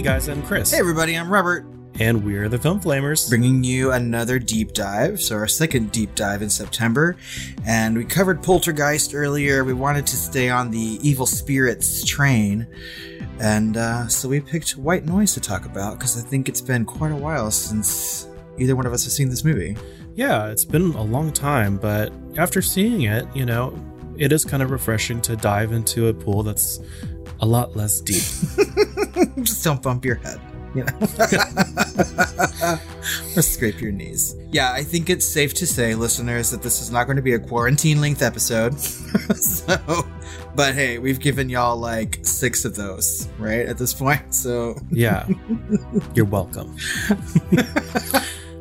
Hey guys, I'm Chris. Hey everybody, I'm Robert, And we're the Film Flamers. bringing you another deep dive. So, our second deep dive in September. And we covered Poltergeist earlier. We wanted to stay on the evil spirits train. And uh, so we picked White Noise to talk about because I think it's been quite a while since either one of us has seen this movie. Yeah, it's been a long time, but after seeing it, you know, it is kind of refreshing to dive into a pool that's a lot less deep. Just don't bump your head, you know, or scrape your knees. Yeah, I think it's safe to say, listeners, that this is not going to be a quarantine length episode. so, but hey, we've given y'all like six of those, right, at this point. So, Yeah, you're welcome.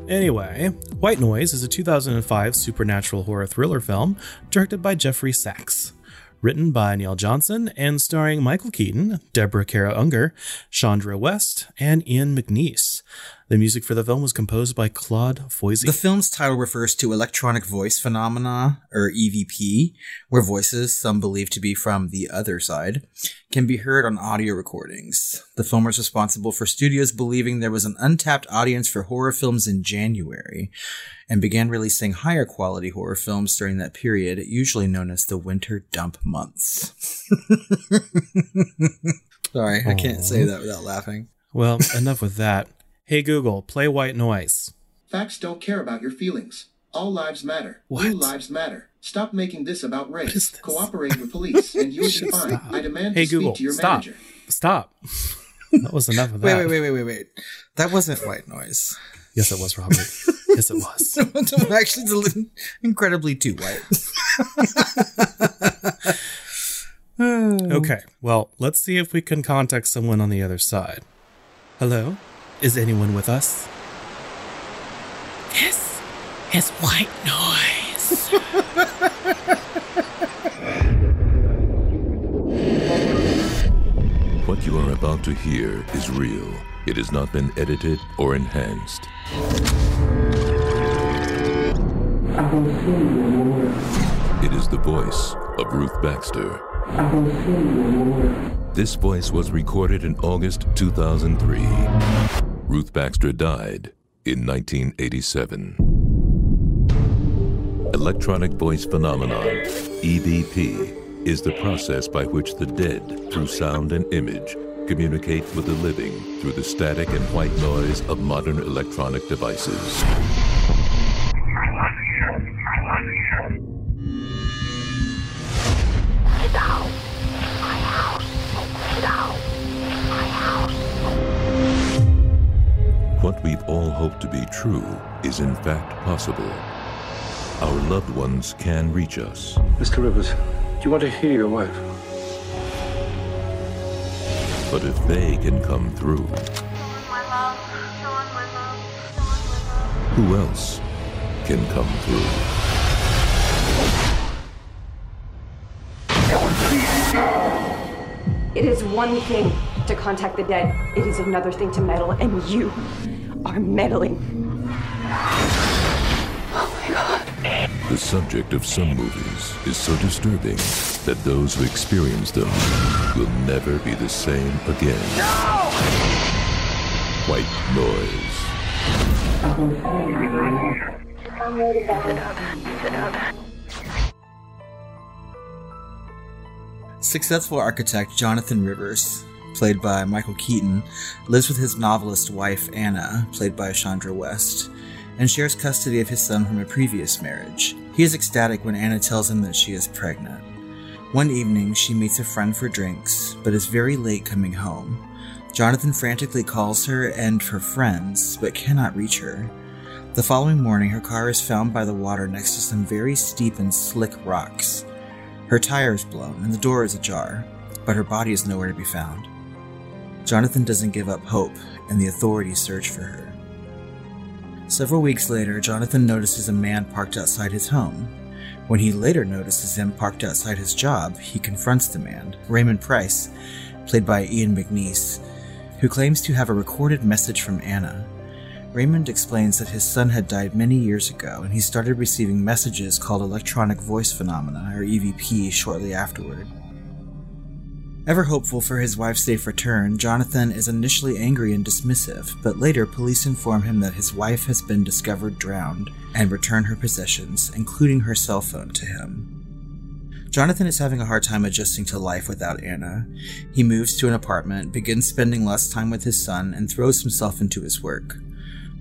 anyway, White Noise is a 2005 supernatural horror thriller film directed by Geoffrey Sax. Written by Niall Johnson and starring Michael Keaton, Deborah Kara Unger, Chandra West, and Ian McNeice. The music for the film was composed by Claude Foisy. the film's title refers to electronic voice phenomena, or EVP, where voices, some believe to be from the other side, can be heard on audio recordings. The film was responsible for studios believing there was an untapped audience for horror films in January, and began releasing higher quality horror films during that period, usually known as the winter dump months. Sorry, I can't say that without laughing. Well, enough with that. Hey Google, play White Noise. Facts don't care about your feelings. All lives matter. What? Blue lives matter. Stop making this about race. this? Cooperate with police, and you'll be fine. stop. I demand Hey to speak Google, to your stop. manager. Stop. That was enough of Wait, that. wait, wait, wait, wait, wait. That wasn't white noise. Yes, it was, Robert. Yes, it was. I'm actually del- incredibly too white. Okay, well, let's see if we can contact someone on the other side. Hello? Is anyone with us? This is white noise. What you are about to hear is real. It has not been edited or enhanced. It is the voice of Ruth Baxter. This voice was recorded in August 2003. Ruth Baxter died in 1987. Electronic voice phenomenon, EVP, is the process by which the dead, through sound and image, communicate with the living through the static and white noise of modern electronic devices. What we've all hoped to be true is in fact possible. Our loved ones can reach us. Mr. Rivers, do you want to hear your wife? But if they can come through, who else can come through? It is one thing to contact the dead, it is another thing to meddle, and you are meddling. Oh my god. The subject of some movies is so disturbing that those who experience them will never be the same again. White noise. Successful architect Jonathan Rivers, played by Michael Keaton, lives with his novelist wife Anna, played by Chandra West, and shares custody of his son from a previous marriage. He is ecstatic when Anna tells him that she is pregnant. One evening, she meets a friend for drinks, but is very late coming home. Jonathan frantically calls her and her friends, but cannot reach her. The following morning, her car is found by the water next to some very steep and slick rocks. Her tire is blown and the door is ajar, but her body is nowhere to be found. Jonathan doesn't give up hope, and the authorities search for her. Several weeks later, Jonathan notices a man parked outside his home. When he later notices him parked outside his job, he confronts the man, Raymond Price, played by Ian McNeice, who claims to have a recorded message from Anna. Raymond explains that his son had died many years ago and he started receiving messages called electronic voice phenomena, or EVP, shortly afterward. Ever hopeful for his wife's safe return, Jonathan is initially angry and dismissive, but later police inform him that his wife has been discovered drowned and return her possessions, including her cell phone, to him. Jonathan is having a hard time adjusting to life without Anna. He moves to an apartment, begins spending less time with his son, and throws himself into his work.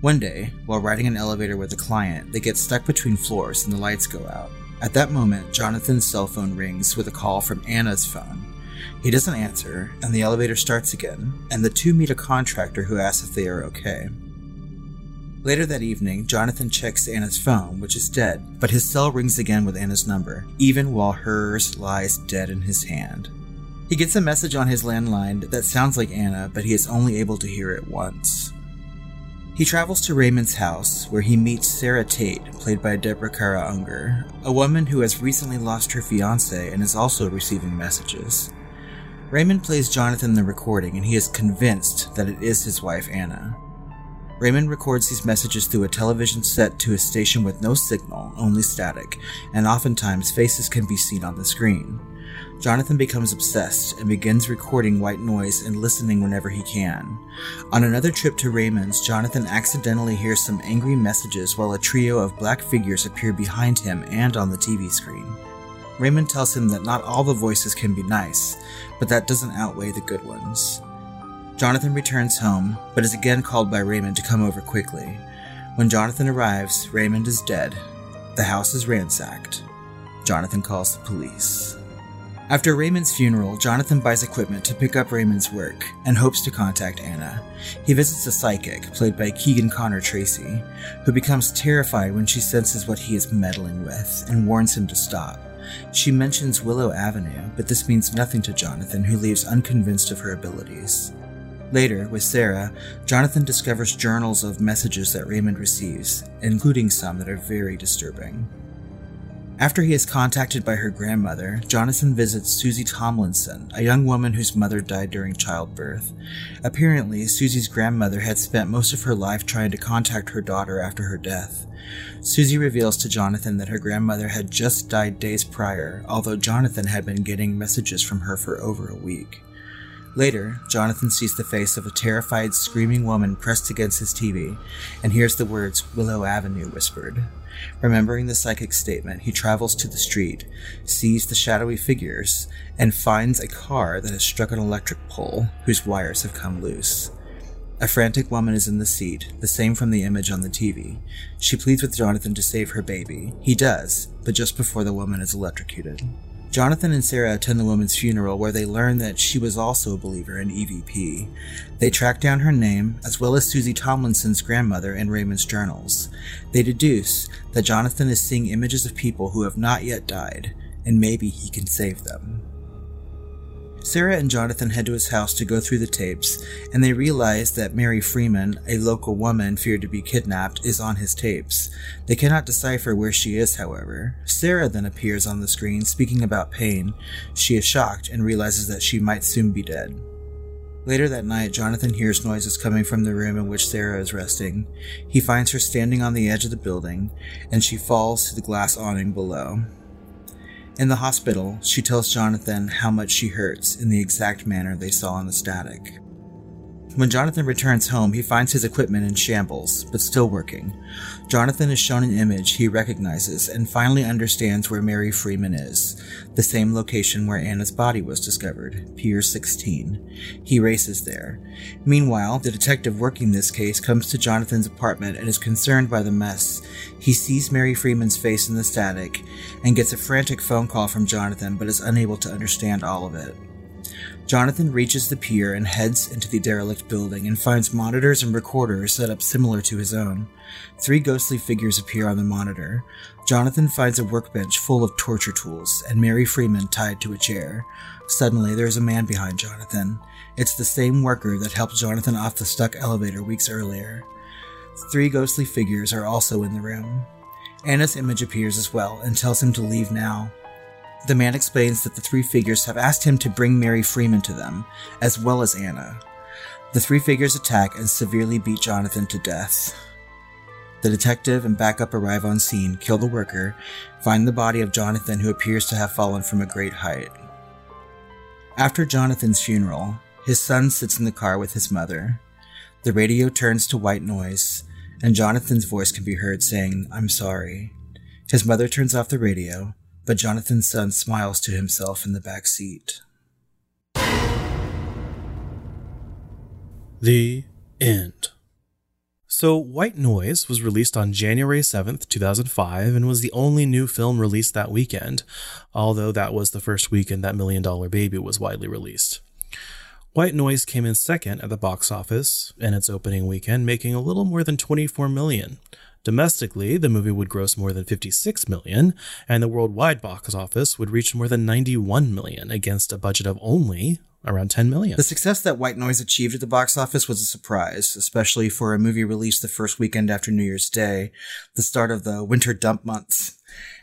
One day, while riding an elevator with a client, they get stuck between floors and the lights go out. At that moment, Jonathan's cell phone rings with a call from Anna's phone. He doesn't answer, and the elevator starts again, and the two meet a contractor who asks if they are okay. Later that evening, Jonathan checks Anna's phone, which is dead, but his cell rings again with Anna's number, even while hers lies dead in his hand. He gets a message on his landline that sounds like Anna, but he is only able to hear it once. He travels to Raymond's house, where he meets Sarah Tate, played by Deborah Kara Unger, a woman who has recently lost her fiance and is also receiving messages. Raymond plays Jonathan the recording, and he is convinced that it is his wife Anna. Raymond records these messages through a television set to a station with no signal, only static, and oftentimes faces can be seen on the screen. Jonathan becomes obsessed and begins recording white noise and listening whenever he can. On another trip to Raymond's, Jonathan accidentally hears some angry messages while a trio of black figures appear behind him and on the TV screen. Raymond tells him that not all the voices can be nice, but that doesn't outweigh the good ones. Jonathan returns home, but is again called by Raymond to come over quickly. When Jonathan arrives, Raymond is dead. The house is ransacked. Jonathan calls the police. After Raymond's funeral, Jonathan buys equipment to pick up Raymond's work and hopes to contact Anna. He visits a psychic, played by Keegan Connor Tracy, who becomes terrified when she senses what he is meddling with and warns him to stop. She mentions Willow Avenue, but this means nothing to Jonathan, who leaves unconvinced of her abilities. Later, with Sarah, Jonathan discovers journals of messages that Raymond receives, including some that are very disturbing. After he is contacted by her grandmother, Jonathan visits Susie Tomlinson, a young woman whose mother died during childbirth. Apparently, Susie's grandmother had spent most of her life trying to contact her daughter after her death. Susie reveals to Jonathan that her grandmother had just died days prior, although Jonathan had been getting messages from her for over a week. Later, Jonathan sees the face of a terrified, screaming woman pressed against his TV and hears the words Willow Avenue whispered. Remembering the psychic statement, he travels to the street, sees the shadowy figures, and finds a car that has struck an electric pole whose wires have come loose. A frantic woman is in the seat, the same from the image on the TV. She pleads with Jonathan to save her baby. He does, but just before the woman is electrocuted. Jonathan and Sarah attend the woman's funeral where they learn that she was also a believer in EVP. They track down her name, as well as Susie Tomlinson's grandmother in Raymond's journals. They deduce that Jonathan is seeing images of people who have not yet died, and maybe he can save them. Sarah and Jonathan head to his house to go through the tapes, and they realize that Mary Freeman, a local woman feared to be kidnapped, is on his tapes. They cannot decipher where she is, however. Sarah then appears on the screen speaking about pain. She is shocked and realizes that she might soon be dead. Later that night, Jonathan hears noises coming from the room in which Sarah is resting. He finds her standing on the edge of the building, and she falls to the glass awning below. In the hospital, she tells Jonathan how much she hurts in the exact manner they saw in the static. When Jonathan returns home, he finds his equipment in shambles, but still working. Jonathan is shown an image he recognizes and finally understands where Mary Freeman is, the same location where Anna's body was discovered, Pier 16. He races there. Meanwhile, the detective working this case comes to Jonathan's apartment and is concerned by the mess. He sees Mary Freeman's face in the static and gets a frantic phone call from Jonathan but is unable to understand all of it. Jonathan reaches the pier and heads into the derelict building and finds monitors and recorders set up similar to his own. Three ghostly figures appear on the monitor. Jonathan finds a workbench full of torture tools and Mary Freeman tied to a chair. Suddenly, there is a man behind Jonathan. It's the same worker that helped Jonathan off the stuck elevator weeks earlier. Three ghostly figures are also in the room. Anna's image appears as well and tells him to leave now. The man explains that the three figures have asked him to bring Mary Freeman to them, as well as Anna. The three figures attack and severely beat Jonathan to death. The detective and backup arrive on scene, kill the worker, find the body of Jonathan, who appears to have fallen from a great height. After Jonathan's funeral, his son sits in the car with his mother. The radio turns to white noise, and Jonathan's voice can be heard saying, I'm sorry. His mother turns off the radio, but Jonathan's son smiles to himself in the back seat. The end. So, White Noise was released on January 7th, 2005, and was the only new film released that weekend, although that was the first weekend that Million Dollar Baby was widely released. White Noise came in second at the box office in its opening weekend, making a little more than 24 million. Domestically, the movie would gross more than 56 million, and the worldwide box office would reach more than 91 million against a budget of only around 10 million. The success that White Noise achieved at the box office was a surprise, especially for a movie released the first weekend after New Year's Day, the start of the winter dump months.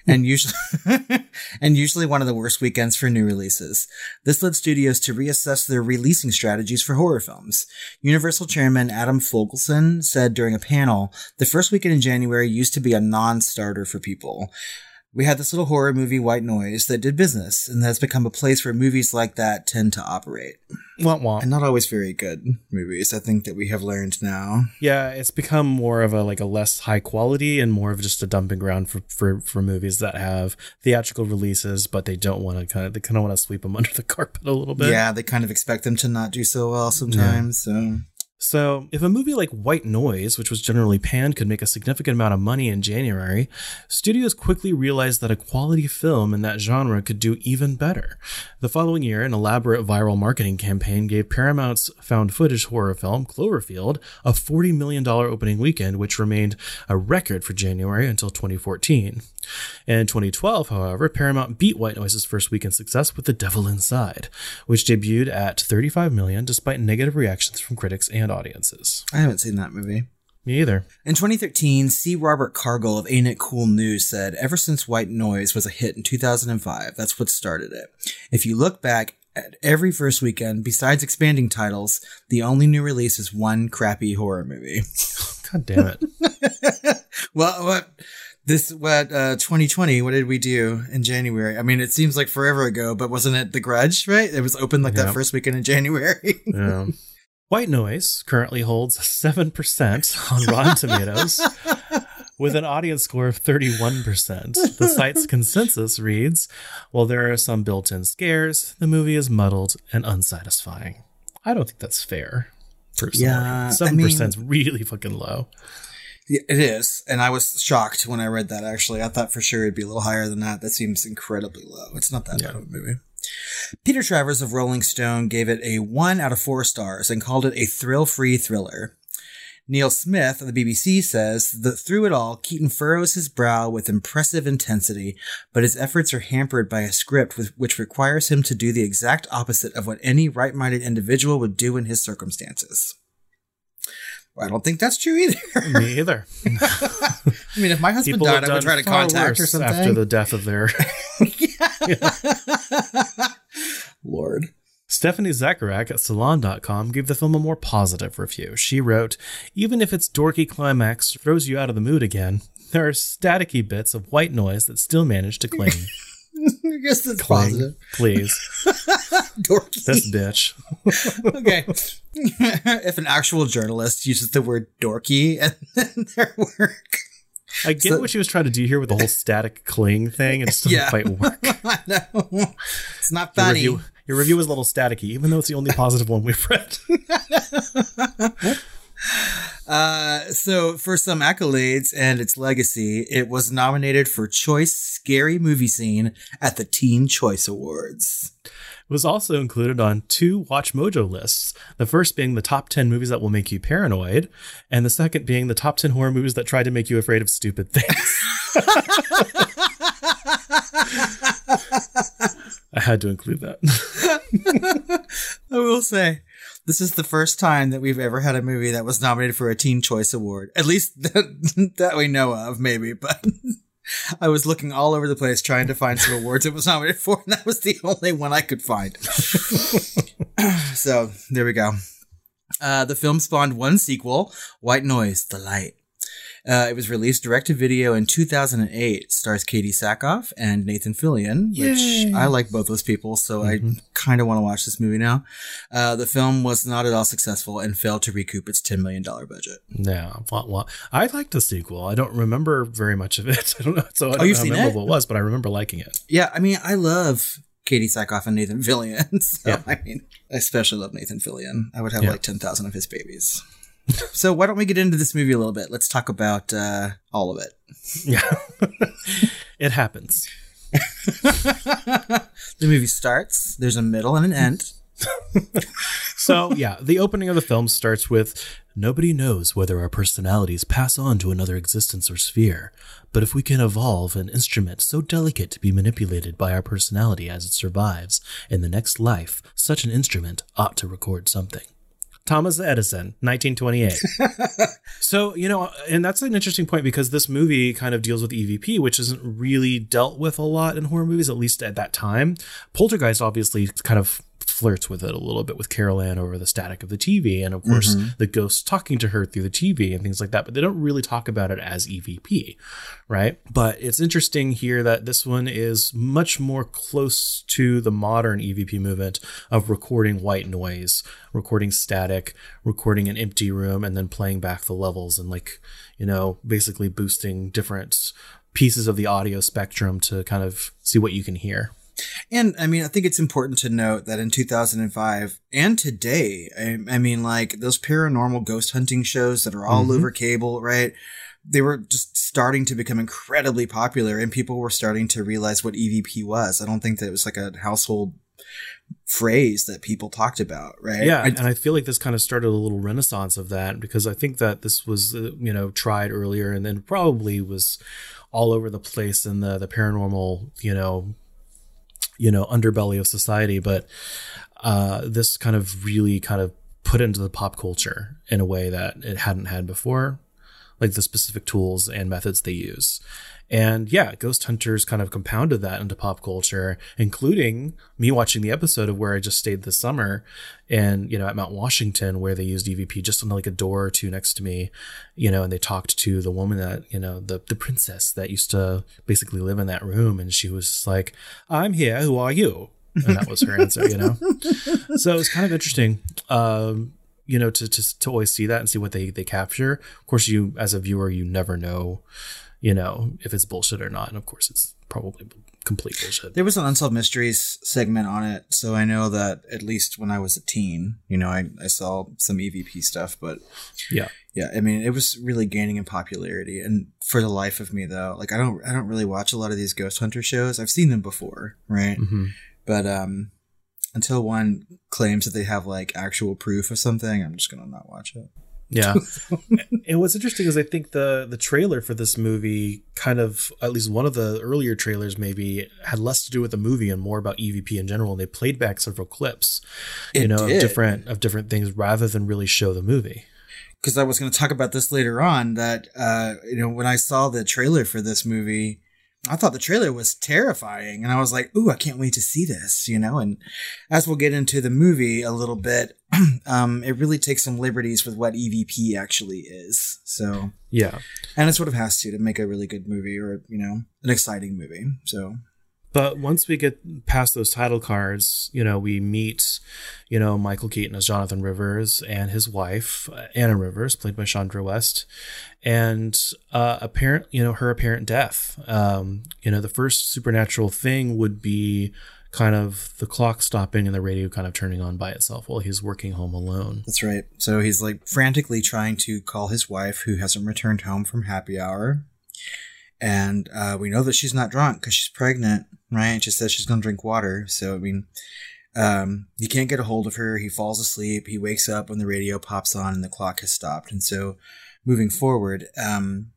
And usually, and usually one of the worst weekends for new releases. This led studios to reassess their releasing strategies for horror films. Universal chairman Adam Fogelson said during a panel, the first weekend in January used to be a non-starter for people we had this little horror movie, White Noise, that did business and has become a place where movies like that tend to operate. Womp womp. And not always very good movies, I think that we have learned now. Yeah, it's become more of a like a less high quality and more of just a dumping ground for for, for movies that have theatrical releases, but they don't want to kind of they kind of want to sweep them under the carpet a little bit. Yeah, they kind of expect them to not do so well sometimes. Yeah. So so, if a movie like White Noise, which was generally panned, could make a significant amount of money in January, studios quickly realized that a quality film in that genre could do even better. The following year, an elaborate viral marketing campaign gave Paramount's found footage horror film, Cloverfield, a $40 million opening weekend, which remained a record for January until 2014. In 2012, however, Paramount beat White Noise's first weekend success with The Devil Inside, which debuted at 35 million despite negative reactions from critics and audiences. I haven't seen that movie. Me either. In 2013, C. Robert Cargill of Ain't It Cool News said, Ever since White Noise was a hit in 2005, that's what started it. If you look back at every first weekend, besides expanding titles, the only new release is one crappy horror movie. God damn it. well, what? This what uh 2020 what did we do in january? I mean it seems like forever ago but wasn't it the grudge right? It was open like yeah. that first weekend in january. Yeah. White noise currently holds 7% on rotten tomatoes with an audience score of 31% the site's consensus reads while there are some built-in scares the movie is muddled and unsatisfying. I don't think that's fair personally. Yeah, 7% I mean, is really fucking low it is, and I was shocked when I read that. Actually, I thought for sure it'd be a little higher than that. That seems incredibly low. It's not that yeah. bad of a movie. Peter Travers of Rolling Stone gave it a one out of four stars and called it a thrill-free thriller. Neil Smith of the BBC says that through it all, Keaton furrows his brow with impressive intensity, but his efforts are hampered by a script with, which requires him to do the exact opposite of what any right-minded individual would do in his circumstances. I don't think that's true either. Me either. I mean, if my husband People died, I would try to contact or something. After the death of their. Lord. Stephanie Zacharek at Salon.com gave the film a more positive review. She wrote, Even if its dorky climax throws you out of the mood again, there are staticky bits of white noise that still manage to cling. I guess that's Cling, positive. Please. Dorky. This bitch. okay. if an actual journalist uses the word dorky in their work. I get so, what she was trying to do here with the whole static cling thing. It doesn't yeah. quite work. no, it's not funny. Your review, your review is a little staticky, even though it's the only positive one we've read. Uh, so for some accolades and its legacy, it was nominated for Choice Scary Movie Scene at the Teen Choice Awards. It was also included on two Watch Mojo lists. The first being the top 10 movies that will make you paranoid, and the second being the top 10 horror movies that try to make you afraid of stupid things. I had to include that. I will say, this is the first time that we've ever had a movie that was nominated for a Teen Choice Award. At least that, that we know of, maybe, but I was looking all over the place trying to find some awards it was nominated for, and that was the only one I could find. so there we go. Uh, the film spawned one sequel, White Noise, The Light. Uh, it was released direct to video in 2008. Stars Katee Sackhoff and Nathan Fillion, which I like both those people, so mm-hmm. I kind of want to watch this movie now. Uh, the film was not at all successful and failed to recoup its $10 million budget. Yeah, I liked the sequel. I don't remember very much of it. I don't know, so I don't Oh, know how memorable it? it was, but I remember liking it. Yeah, I mean, I love Katee Sackhoff and Nathan Fillion. So, Yeah. I mean, I especially love Nathan Fillion. I would have Yeah. like 10,000 of his babies. so, why don't we get into this movie a little bit? Let's talk about uh, all of it. Yeah, it happens. the movie starts, there's a middle and an end. So, yeah, the opening of the film starts with Nobody knows whether our personalities pass on to another existence or sphere, but if we can evolve an instrument so delicate to be manipulated by our personality as it survives in the next life, such an instrument ought to record something. Thomas Edison, 1928. so, you know, and that's an interesting point because this movie kind of deals with EVP, which isn't really dealt with a lot in horror movies, at least at that time. Poltergeist obviously kind of flirts with it a little bit with Carol Anne over the static of the TV, and of course, mm-hmm. the ghost talking to her through the TV and things like that, but they don't really talk about it as EVP, right? But it's interesting here that this one is much more close to the modern EVP movement of recording white noise, recording static, recording an empty room, and then playing back the levels and, like, you know, basically boosting different pieces of the audio spectrum to kind of see what you can hear. And I mean, I think it's important to note that in 2005 and today, I, I mean, like those paranormal ghost hunting shows that are all over cable, right? They were just starting to become incredibly popular and people were starting to realize what EVP was. I don't think that it was like a household phrase that people talked about, right? Yeah, I- and I feel like this kind of started a little renaissance of that because I think that this was uh, you know tried earlier and then probably was all over the place in the the paranormal you know you know underbelly of society, but uh, this kind of really kind of put into the pop culture in a way that it hadn't had before, like the specific tools and methods they use. And yeah, Ghost Hunters kind of compounded that into pop culture, including me watching the episode of where I just stayed this summer and, you know, at Mount Washington where they used EVP just on like a door or two next to me, you know, and they talked to the woman that, you know, the, the princess that used to basically live in that room. And she was like, I'm here. Who are you? And that was her answer, you know? So it was kind of interesting. Um, you know, to, to to always see that and see what they they capture. Of course, you as a viewer, you never know, you know, if it's bullshit or not. And of course, it's probably complete bullshit. There was an Unsolved Mysteries segment on it, so I know that at least when I was a teen, you know, I, I saw some EVP stuff, but Yeah, yeah, I mean, it was really gaining in popularity. And for the life of me, though, like I don't, I don't really watch a lot of these ghost hunter shows. I've seen them before, right? hmm But um, until one claims that they have like actual proof of something, I'm just gonna not watch it. Yeah. and what's interesting is I think the the trailer for this movie kind of at least one of the earlier trailers maybe had less to do with the movie and more about EVP in general. And they played back several clips, you It know, did. of different of different things rather than really show the movie. because I was going to talk about this later on. That uh, you know, when I saw the trailer for this movie, I thought the trailer was terrifying, and I was like, "Ooh, I can't wait to see this," you know. And as we'll get into the movie a little bit, um, it really takes some liberties with what EVP actually is. So, Yeah. and it sort of has to to make a really good movie or you know an exciting movie. So, But once we get past those title cards, you know, we meet, you know, Michael Keaton as Jonathan Rivers and his wife, uh, Anna Rivers, played by Chandra West, and uh, apparent, you know, her apparent death. Um, you know, the first supernatural thing would be kind of the clock stopping and the radio kind of turning on by itself while he's working home alone. That's right. So he's like frantically trying to call his wife, who hasn't returned home from happy hour. And uh, we know that she's not drunk because she's pregnant, right? She says she's going to drink water. So, I mean, um, he can't get a hold of her. He falls asleep. He wakes up when the radio pops on and the clock has stopped. And so, moving forward, um,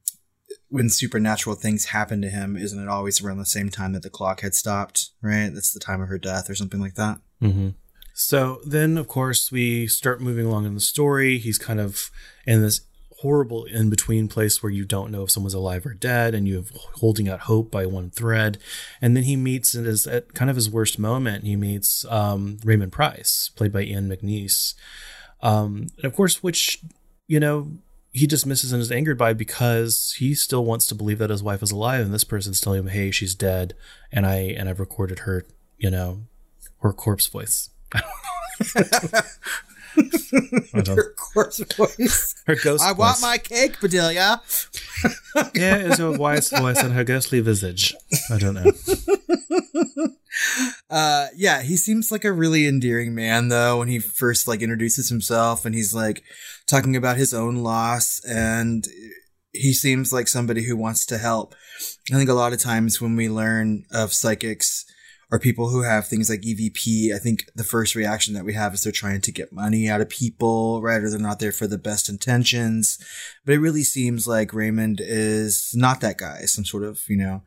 when supernatural things happen to him, isn't it always around the same time that the clock had stopped, right? That's the time of her death or something like that. Mm-hmm. So then, of course, we start moving along in the story. He's kind of in this horrible in between place where you don't know if someone's alive or dead, and you're holding out hope by one thread. And then he meets at his at kind of his worst moment. He meets um, Raymond Price, played by Ian McNeice, um, and of course, which you know he dismisses and is angered by because he still wants to believe that his wife is alive, and this person's telling him, "Hey, she's dead," and I and I've recorded her, you know, her corpse voice. Her corpse voice. her ghost voice. I want my cake, Bedelia. Yeah, is her wife's voice and her ghostly visage. I don't know. Uh, yeah, he seems like a really endearing man though when he first like introduces himself and he's like talking about his own loss and he seems like somebody who wants to help. I think a lot of times when we learn of psychics or people who have things like EVP, I think the first reaction that we have is they're trying to get money out of people, right? Or they're not there for the best intentions. But it really seems like Raymond is not that guy. Some sort of, you know,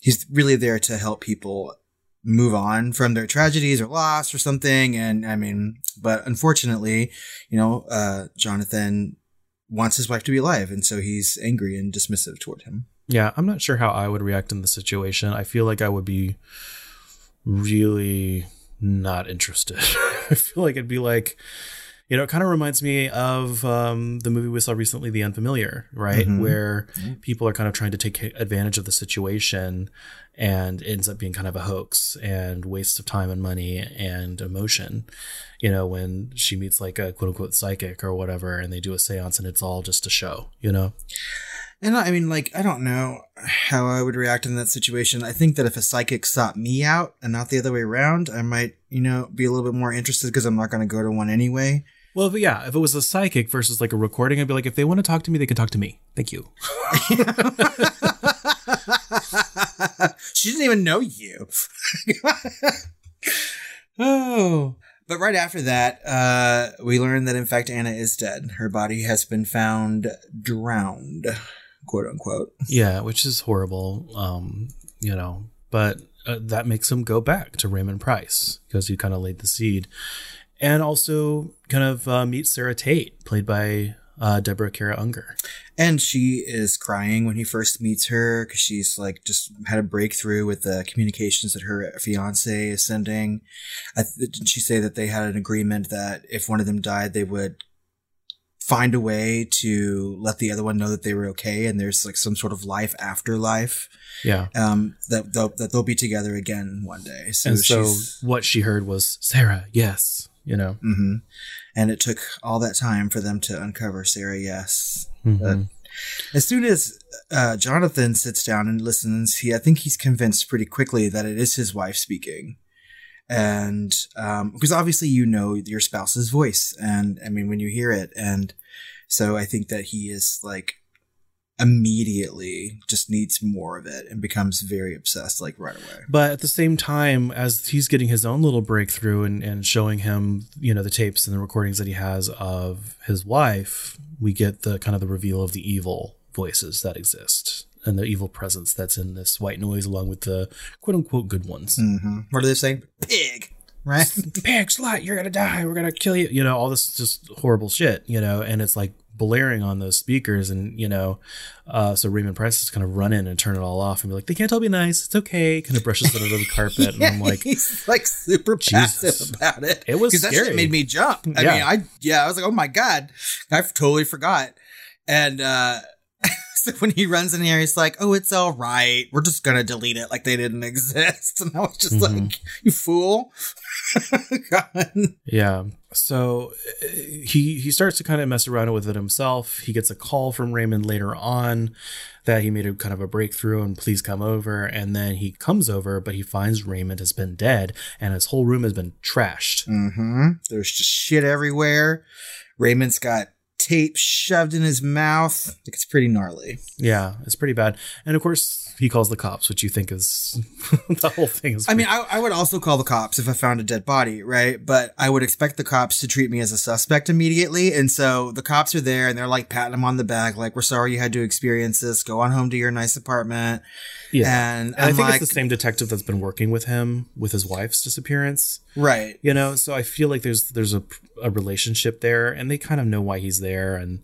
he's really there to help people move on from their tragedies or loss or something. And I mean, but unfortunately, you know, uh, Jonathan wants his wife to be alive. And so he's angry and dismissive toward him. Yeah, I'm not sure how I would react in the situation. I feel like I would be really not interested. I feel like it'd be like, you know, it kind of reminds me of um, the movie we saw recently, The Unfamiliar, right? Mhm. Where people are kind of trying to take advantage of the situation and ends up being kind of a hoax and waste of time and money and emotion. You know, when she meets like a quote unquote psychic or whatever and they do a seance and it's all just a show, you know? And I mean, like, I don't know how I would react in that situation. I think that if a psychic sought me out and not the other way around, I might, you know, be a little bit more interested because I'm not going to go to one anyway. Well, but yeah, if it was a psychic versus like a recording, I'd be like, if they want to talk to me, they can talk to me. Thank you. she didn't even know you. oh. But right after that, uh, we learn that in fact Anna is dead. Her body has been found drowned, quote unquote. Yeah, which is horrible. Um, you know, but uh, that makes him go back to Raymond Price because he kind of laid the seed, and also kind of uh, meet Sarah Tate, played by uh, Deborah Kara Unger. And she is crying when he first meets her because she's like just had a breakthrough with the communications that her fiance is sending. I th- didn't she say that they had an agreement that if one of them died, they would find a way to let the other one know that they were okay and there's like some sort of life after life. Yeah. Um, that they'll, that they'll be together again one day. So and so what she heard was Sarah, yes, you know. hmm and it took all that time for them to uncover Sarah. Yes. Mhm. But as soon as uh, Jonathan sits down and listens, he I think he's convinced pretty quickly that it is his wife speaking, and um, because obviously you know your spouse's voice, and I mean when you hear it, and so I think that he is like immediately just needs more of it and becomes very obsessed like right away. But at the same time, as he's getting his own little breakthrough and, and showing him, you know, the tapes and the recordings that he has of his wife, we get the kind of the reveal of the evil voices that exist and the evil presence that's in this white noise along with the quote unquote good ones. hmm What are they saying? Pig, right? Pig, slut, you're gonna die, we're gonna kill you. You know, all this just horrible shit, you know, and it's like blaring on those speakers and you know uh so raymond price is kind of run in and turn it all off and be like they can't all be nice it's okay kind of brushes it under the carpet and i'm like he's like super Jesus. passive about it. It was that scary. shit made me jump. I Yeah. mean, I yeah, I was like, oh my god, I totally forgot. And uh so when he runs in here, he's like, oh, it's all right. We're just gonna delete it like they didn't exist. And I was just Mhm. like, you fool. Yeah. So he he starts to kind of mess around with it himself. He gets a call from Raymond later on that he made a kind of a breakthrough and please come over. And then he comes over, but he finds Raymond has been dead and his whole room has been trashed. Mm-hmm. There's just shit everywhere. Raymond's got tape shoved in his mouth. Like it's pretty gnarly. Yeah, it's pretty bad. And of course, he calls the cops, which you think is the whole thing is. I mean, I, I would also call the cops if I found a dead body, right? But I would expect the cops to treat me as a suspect immediately. And so the cops are there and they're like patting him on the back, like, we're sorry you had to experience this. Go on home to your nice apartment. yeah. And, And I think like, it's the same detective that's been working with him with his wife's disappearance. Right. you know so i feel like there's there's a, a relationship there and they kind of know why he's there and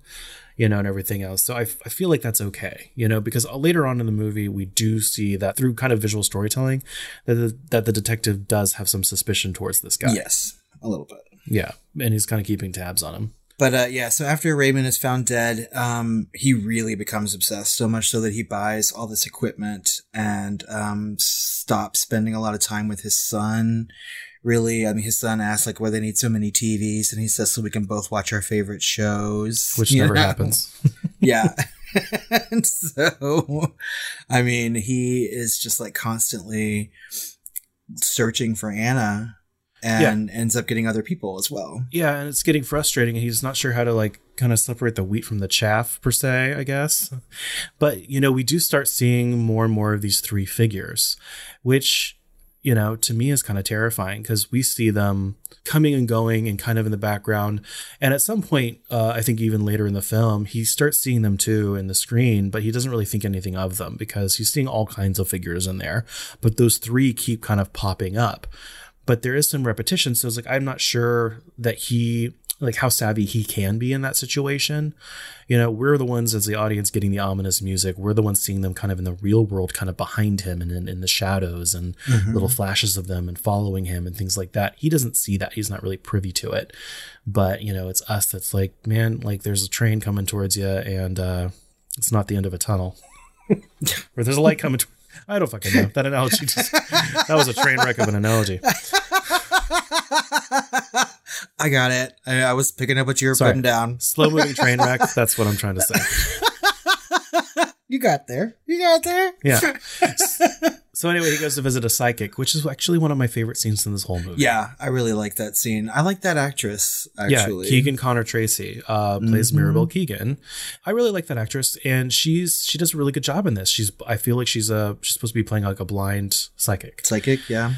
you know and everything else so I, f- I feel like that's okay you know because later on in the movie we do see that through kind of visual storytelling that the, that the detective does have some suspicion towards this guy Yes, a little bit. yeah and he's kind of keeping tabs on him But uh, yeah, so after Raymond is found dead, um, he really becomes obsessed, so much so that he buys all this equipment and um, stops spending a lot of time with his son. Really. I mean, his son asks like why they need so many TVs, and he says so we can both watch our favorite shows, which you never know? happens. yeah. and so, I mean, he is just like constantly searching for Anna and ends up getting other people as well. Yeah, and it's getting frustrating. and He's not sure how to like kind of separate the wheat from the chaff per se, I guess. But you know, we do start seeing more and more of these three figures, which you know, to me is kind of terrifying because we see them coming and going and kind of in the background. And at some point, uh, I think even later in the film, he starts seeing them too in the screen, but he doesn't really think anything of them because he's seeing all kinds of figures in there. But those three keep kind of popping up but there is some repetition. So it's like I'm not sure that he like how savvy he can be in that situation. You know, we're the ones as the audience getting the ominous music. We're the ones seeing them kind of in the real world, kind of behind him and in, in the shadows and Mm-hmm. little flashes of them and following him and things like that. He doesn't see that. He's not really privy to it. But, you know, it's us that's like, man, like there's a train coming towards you and uh it's not the end of a tunnel. or there's a light coming to I don't fucking know. That analogy just that was a train wreck of an analogy. I got it. I, I was picking up what you were Sorry. putting down. Slow moving train wreck. That's what I'm trying to say. You got there. You got there. Yeah. So anyway, he goes to visit a psychic, which is actually one of my favorite scenes in this whole movie. Yeah, I really like that scene. I like that actress, actually. Yeah, Keegan Connor Tracy uh, plays Mhm. Mirabelle Keegan. I really like that actress, and she's she does a really good job in this. She's I feel like she's a she's supposed to be playing like a blind psychic, Psychic, yeah.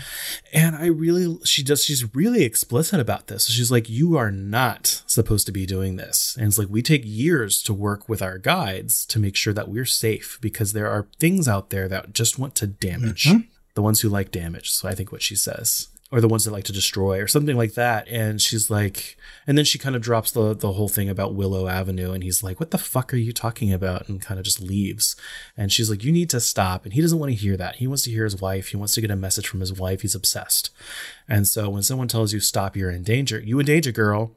and I really she does she's really explicit about this. She's like, you are not supposed to be doing this, and it's like we take years to work with our guides to make sure that we're safe because there are things out there that just want to damage Mm-hmm. the ones who like damage. So I think what she says. Or the ones that like to destroy, or something like that. And she's like, and then she kind of drops the the whole thing about Willow Avenue, and he's like, "What the fuck are you talking about?" And kind of just leaves. And she's like, "You need to stop." And he doesn't want to hear that. He wants to hear his wife. He wants to get a message from his wife. He's obsessed. And so when someone tells you stop, you're in danger. You in danger, girl.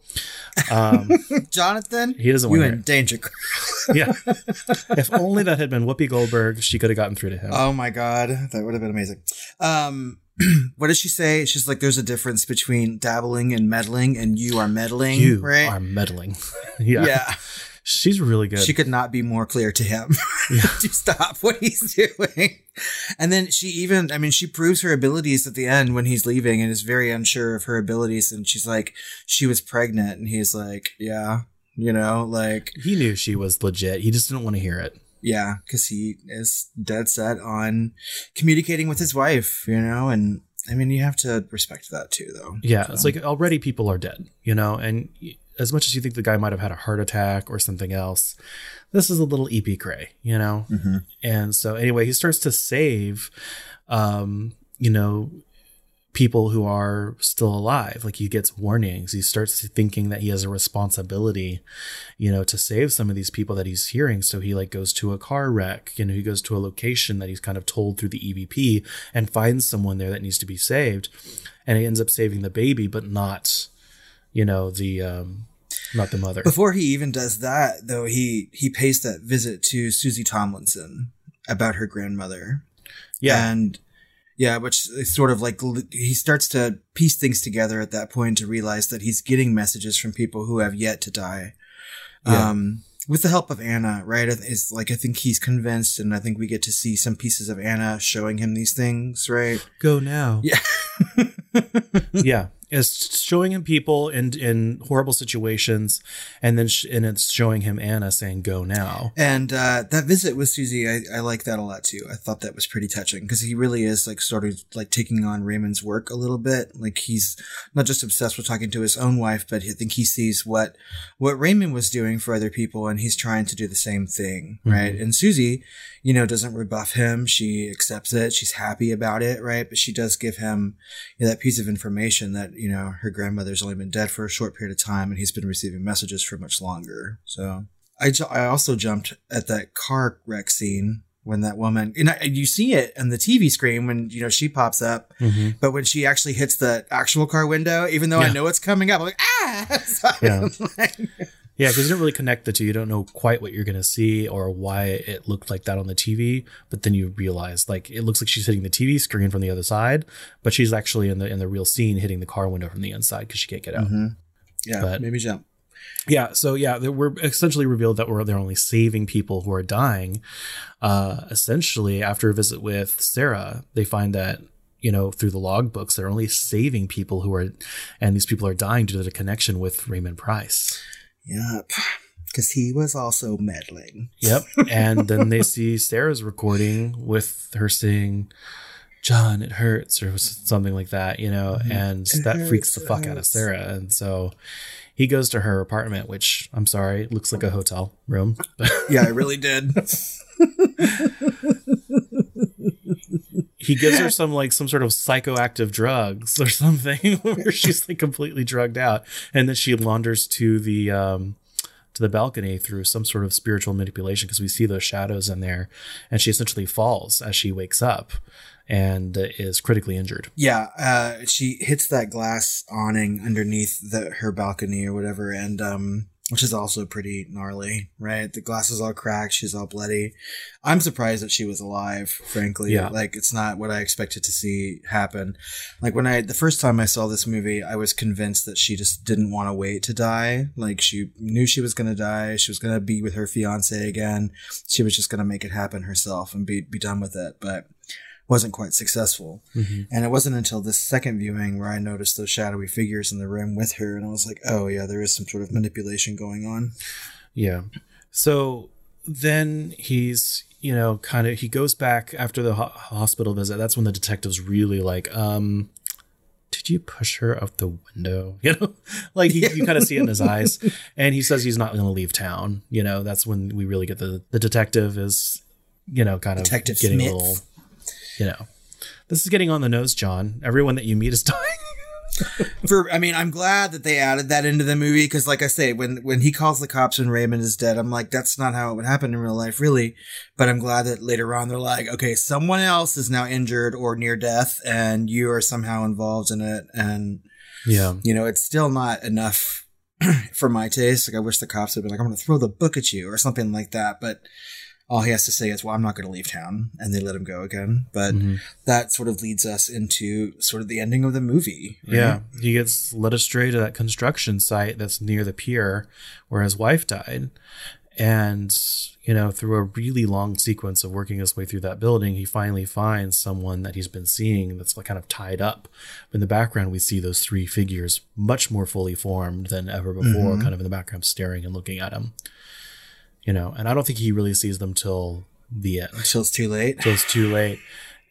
Um, Jonathan, He doesn't you want to in danger. yeah. if only that had been Whoopi Goldberg, she could have gotten through to him. Oh my god, that would have been amazing. Um, what does she say? She's like, "There's a difference between dabbling and meddling, and you are meddling, you right?" are meddling. yeah. yeah. She's really good. She could not be more clear to him to stop what he's doing. And then she even, I mean, she proves her abilities at the end when he's leaving and is very unsure of her abilities. And she's like, she was pregnant. And he's like, yeah, you know, like, he knew she was legit. He just didn't want to hear it. Yeah, because he is dead set on communicating with his wife, you know, and I mean, you have to respect that too, though. Yeah, So- it's like already people are dead, you know, and as much as you think the guy might have had a heart attack or something else, this is a little EP cray, you know? Mhm. And so anyway, he starts to save, um, you know, people who are still alive. Like he gets warnings. He starts thinking that he has a responsibility, you know, to save some of these people that he's hearing. So he like goes to a car wreck, you know, he goes to a location that he's kind of told through the EVP and finds someone there that needs to be saved. And he ends up saving the baby, but not, you know, the um not the mother. Before he even does that, though, he he pays that visit to Susie Tomlinson about her grandmother. Yeah. and yeah, which is sort of like he starts to piece things together at that point to realize that he's getting messages from people who have yet to die. Yeah. Um, with the help of Anna, right? It's like I think he's convinced, and I think we get to see some pieces of Anna showing him these things, right? Go now. Yeah. yeah. It's showing him people in in horrible situations, and then sh- and it's showing him Anna saying "Go now." And uh, that visit with Susie, I, I like that a lot too. I thought that was pretty touching because he really is like sort of like taking on Raymond's work a little bit. Like he's not just obsessed with talking to his own wife, but I think he sees what what Raymond was doing for other people, and he's trying to do the same thing, right? And Susie, you know, doesn't rebuff him. She accepts it. She's happy about it, right? But she does give him you know, that piece of information that you know her grandmother's only been dead for a short period of time, and he's been receiving messages for much longer. So. I, ju- I also jumped at that car wreck scene when that woman and I, you see it on the TV screen when you know she pops up, Mhm. but when she actually hits the actual car window, even though I know it's coming up, I'm like ah. So Yeah. Like- Yeah, because you don't really connect the two. You don't know quite what you're going to see or why it looked like that on the TV. But then you realize, like, it looks like she's hitting the TV screen from the other side, but she's actually in the in the real scene hitting the car window from the inside because she can't get out. Yeah, But- maybe jump. Yeah, so yeah, we're essentially revealed that we're they're only saving people who are dying. Uh, essentially, after a visit with Sarah, they find that you know through the logbooks they're only saving people who are, and these people are dying due to the connection with Raymond Price. Yep. Because he was also meddling. Yep, and then they see Sarah's recording with her saying. John, it hurts, or something like that, you know, mm-hmm. and It that freaks the fuck out of. Sarah. And so he goes to her apartment, which I'm sorry, looks like a hotel room. Yeah, I really did. he gives her some like some sort of psychoactive drugs or something where she's like completely drugged out. And then she wanders to the um to the balcony through some sort of spiritual manipulation because we see those shadows in there. And she essentially falls as she wakes up and is critically injured. Yeah, uh, she hits that glass awning underneath the, her balcony or whatever, and um, which is also pretty gnarly, right? The glass is all cracked. She's all bloody. I'm surprised that she was alive. Frankly, Yeah. like it's not what I expected to see happen. Like when I the first time I saw this movie, I was convinced that she just didn't want to wait to die. Like she knew she was gonna die. She was gonna be with her fiance again. She was just gonna make it happen herself and be be done with it. But wasn't quite successful. And it wasn't until this second viewing where I noticed those shadowy figures in the room with her, and I was like, oh yeah, there is some sort of manipulation going on. Yeah. So then he's, you know, kind of he goes back after the ho- hospital visit. That's when the detective's really like, um, did you push her out the window? You know, like he, you kind of see it in his eyes, and he says he's not going to leave town. You know, that's when we really get the the detective is, you know, kind of Detective getting Smith. a little, you know, this is getting on the nose, John. Everyone that you meet is dying. For I mean, I'm glad that they added that into the movie because, like I say, when when he calls the cops when Raymond is dead, I'm like, that's not how it would happen in real life, really. But I'm glad that later on they're like, okay, someone else is now injured or near death, and you are somehow involved in it, and Yeah. you know, it's still not enough for my taste. Like, I wish the cops had been like, I'm going to throw the book at you or something like that. But all he has to say is, well, I'm not going to leave town. And they let him go again. But Mm-hmm. that sort of leads us into sort of the ending of the movie. right? Yeah, he gets led astray to that construction site that's near the pier where his wife died. And, you know, through a really long sequence of working his way through that building, he finally finds someone that he's been seeing that's like kind of tied up. In the background, we see those three figures much more fully formed than ever before, kind of in the background, staring and looking at him. You know, and I don't think he really sees them till the end Until it's too late. till it's too late.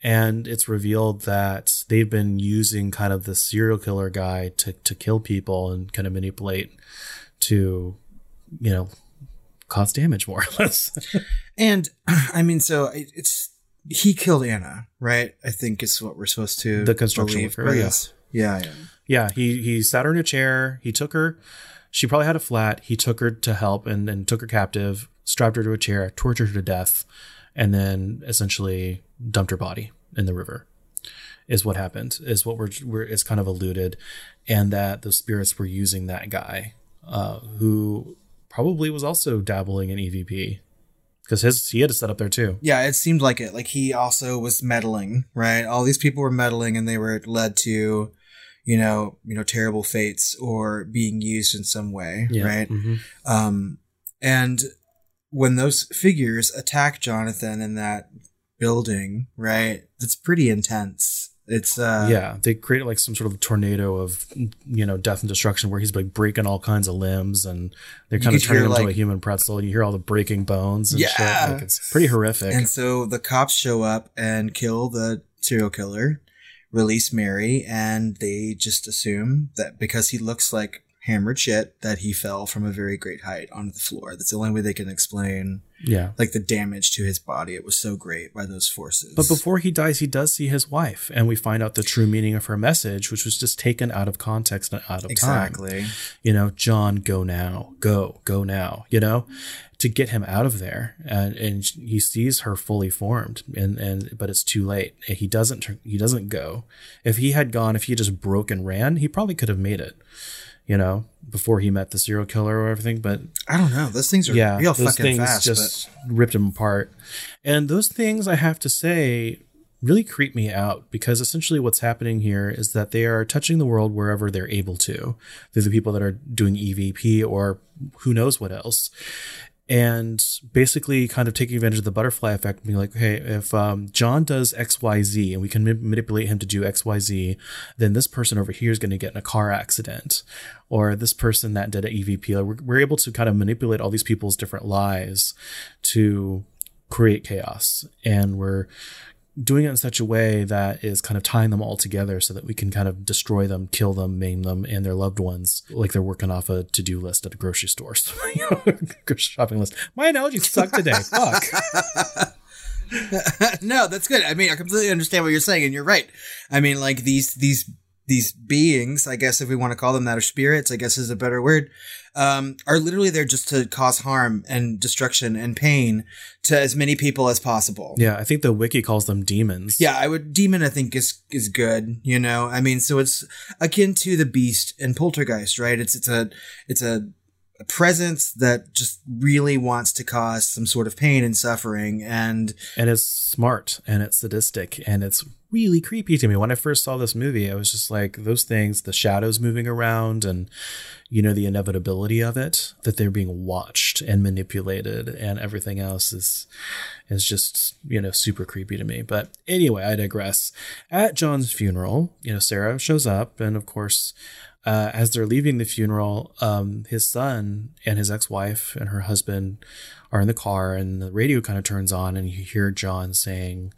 And it's revealed that they've been using kind of the serial killer guy to, to kill people and kind of manipulate to, you know, cause damage more or less. And I mean, so it- it's, he killed Anna, right? I think is what we're supposed to The construction believe worker, by yeah. Yeah. Yeah. yeah, he he sat her in a chair. He took her. She probably had a flat. He took her to help and and took her captive, strapped her to a chair, tortured her to death, and then essentially dumped her body in the river. Is what happened. Is what we're, we're is kind of alluded, and that the spirits were using that guy, uh, who probably was also dabbling in EVP, because his he had to set up there too. Yeah, it seemed like it. Like he also was meddling, right? All these people were meddling and they were led to, you know, you know, terrible fates or being used in some way, Yeah. right? Mhm. Um, and when those figures attack Jonathan in that building, right? It's pretty intense. It's uh yeah, they create like some sort of tornado of you know death and destruction where he's like breaking all kinds of limbs and they're kind of turning him into a human pretzel and you hear all the breaking bones and Yeah. shit. Like it's pretty horrific. And so the cops show up and kill the serial killer, release Mary, and they just assume that because he looks like hammered shit, that he fell from a very great height onto the floor. That's the only way they can explain yeah. like the damage to his body. It was so great by those forces. But before he dies, he does see his wife, and we find out the true meaning of her message, which was just taken out of context and out of time. exactly. you know, John, go now, go, go now, you know, to get him out of there. And, and he sees her fully formed and, and, but it's too late. He doesn't, turn- he doesn't go. If he had gone, if he just broke and ran, he probably could have made it, you know, before he met the serial killer or everything. But I don't know. Those things are yeah, real those fucking things fast. just ripped him apart. And those things, I have to say, really creep me out because essentially what's happening here is that they are touching the world wherever they're able to. They're the people that are doing EVP or who knows what else. And basically, kind of taking advantage of the butterfly effect, being like, hey, if um, John does X, Y, Z, and we can ma- manipulate him to do X, Y, Z, then this person over here is going to get in a car accident, or this person that did an EVP. Like, we're, we're able to kind of manipulate all these people's different lies to create chaos, and we're doing it in such a way that is kind of tying them all together so that we can kind of destroy them, kill them, maim them, and their loved ones, like they're working off a to do list at a grocery store, you know, grocery shopping list. My analogies suck today. Fuck. no, that's good. I mean, I completely understand what you're saying, and you're right. I mean, like these these these beings, I guess if we want to call them that, or spirits, I guess is a better word, um, are literally there just to cause harm and destruction and pain to as many people as possible. Yeah, I think the wiki calls them demons. Yeah, I would demon. I think is is good. You know, I mean, so it's akin to the beast and poltergeist, right? It's it's a it's a, a presence that just really wants to cause some sort of pain and suffering, and and it's smart and it's sadistic and it's really creepy to me. When I first saw this movie, I was just like, those things, the shadows moving around and, you know, the inevitability of it, that they're being watched and manipulated and everything else is, is just, you know, super creepy to me. But anyway, I digress. At John's funeral, you know, Sarah shows up and of course, uh, as they're leaving the funeral, um, his son and his ex-wife and her husband are in the car and the radio kind of turns on and you hear John saying,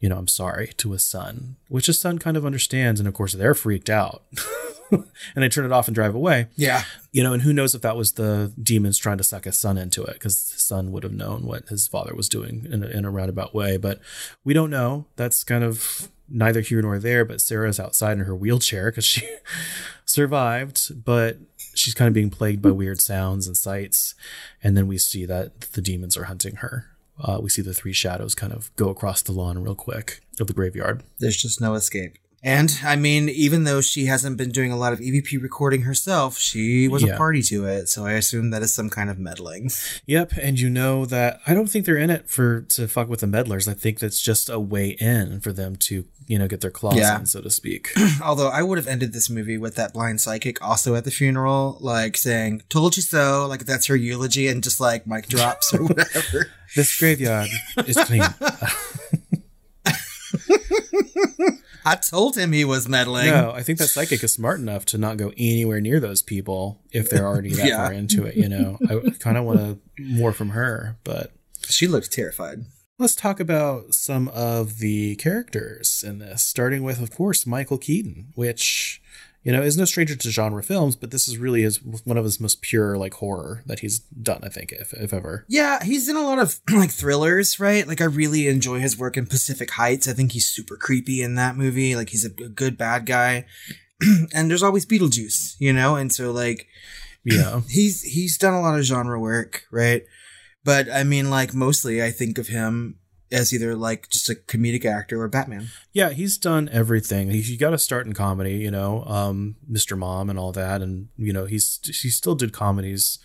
you know, I'm sorry to his son, which his son kind of understands. And of course, they're freaked out and they turn it off and drive away. yeah, You know, and who knows if that was the demons trying to suck his son into it because his son would have known what his father was doing in a, in a roundabout way. But we don't know. That's kind of neither here nor there. But Sarah's outside in her wheelchair because she survived, but she's kind of being plagued by weird sounds and sights. And then we see that the demons are hunting her. Uh, we see the three shadows kind of go across the lawn real quick of the graveyard. there's just no escape. And I mean, even though she hasn't been doing a lot of EVP recording herself, she was Yeah. a party to it. So I assume that is some kind of meddling. Yep, and you know that I don't think they're in it for to fuck with the meddlers. I think that's just a way in for them to, you know, get their claws Yeah. in, so to speak. Although I would have ended this movie with that blind psychic also at the funeral, like saying, told you so, like that's her eulogy, and just like mic drops or whatever. this graveyard is clean. I told him he was meddling. no, I think that psychic is smart enough to not go anywhere near those people if they're already that Yeah. far into it. You know, I kind of want to more from her, but She looked terrified. Let's talk about some of the characters in this, starting with, of course, Michael Keaton, which, you know, is no stranger to genre films, but this is really his one of his most pure like horror that he's done, I think, if, if ever. Yeah, he's in a lot of like thrillers, right? Like I really enjoy his work in Pacific Heights. I think he's super creepy in that movie. Like he's a good bad guy. and there's always Beetlejuice, you know? And so like Yeah. he's he's done a lot of genre work, right? But I mean like mostly I think of him as either like just a comedic actor or Batman. Yeah, he's done everything. He, he got to start in comedy, you know, um, Mr. Mom and all that, and you know he's he still did comedies,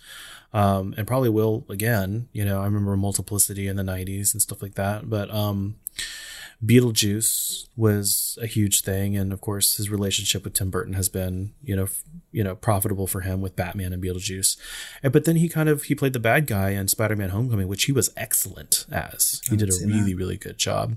um, and probably will again. You know, I remember Multiplicity in the '90s and stuff like that. But um, Beetlejuice was a huge thing, and of course his relationship with Tim Burton has been, you know, f- you know, profitable for him with Batman and Beetlejuice. And, but then he kind of he played the bad guy in Spider-Man: Homecoming, which he was excellent as. He did a seen that. really really good job.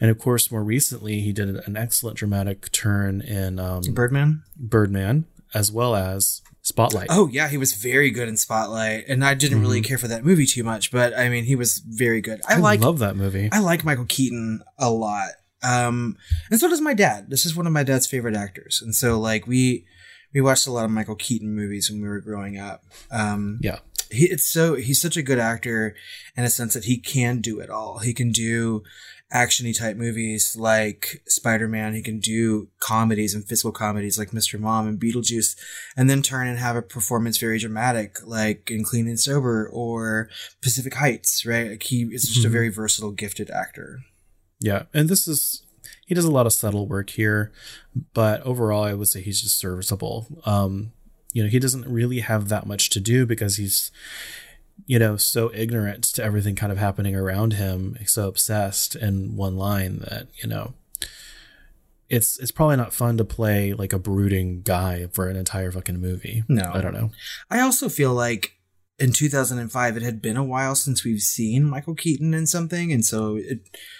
And of course, more recently, he did an excellent dramatic turn in um, Birdman? Birdman, as well as Spotlight. Oh yeah, he was very good in Spotlight. And I didn't really care for that movie too much, but I mean he was very good. I, I like love that movie. I like Michael Keaton a lot. Um, and so does my dad. This is one of my dad's favorite actors. And so like we, we watched a lot of Michael Keaton movies when we were growing up. Um, yeah, he, it's so, he's such a good actor in a sense that he can do it all. He can do actiony type movies like Spider-Man. He can do comedies and physical comedies like Mr. Mom and Beetlejuice and then turn and have a performance very dramatic like in Clean and Sober or Pacific Heights, right? Like he is just a very versatile, gifted actor. yeah, and this is he does a lot of subtle work here, but overall, I would say he's just serviceable. Um, you know, he doesn't really have that much to do because he's, you know, so ignorant to everything kind of happening around him, so obsessed in one line that, you know, it's it's probably not fun to play like a brooding guy for an entire fucking movie. No. I don't know. I also feel like in 2005 it had been a while since we've seen Michael Keaton in something and so it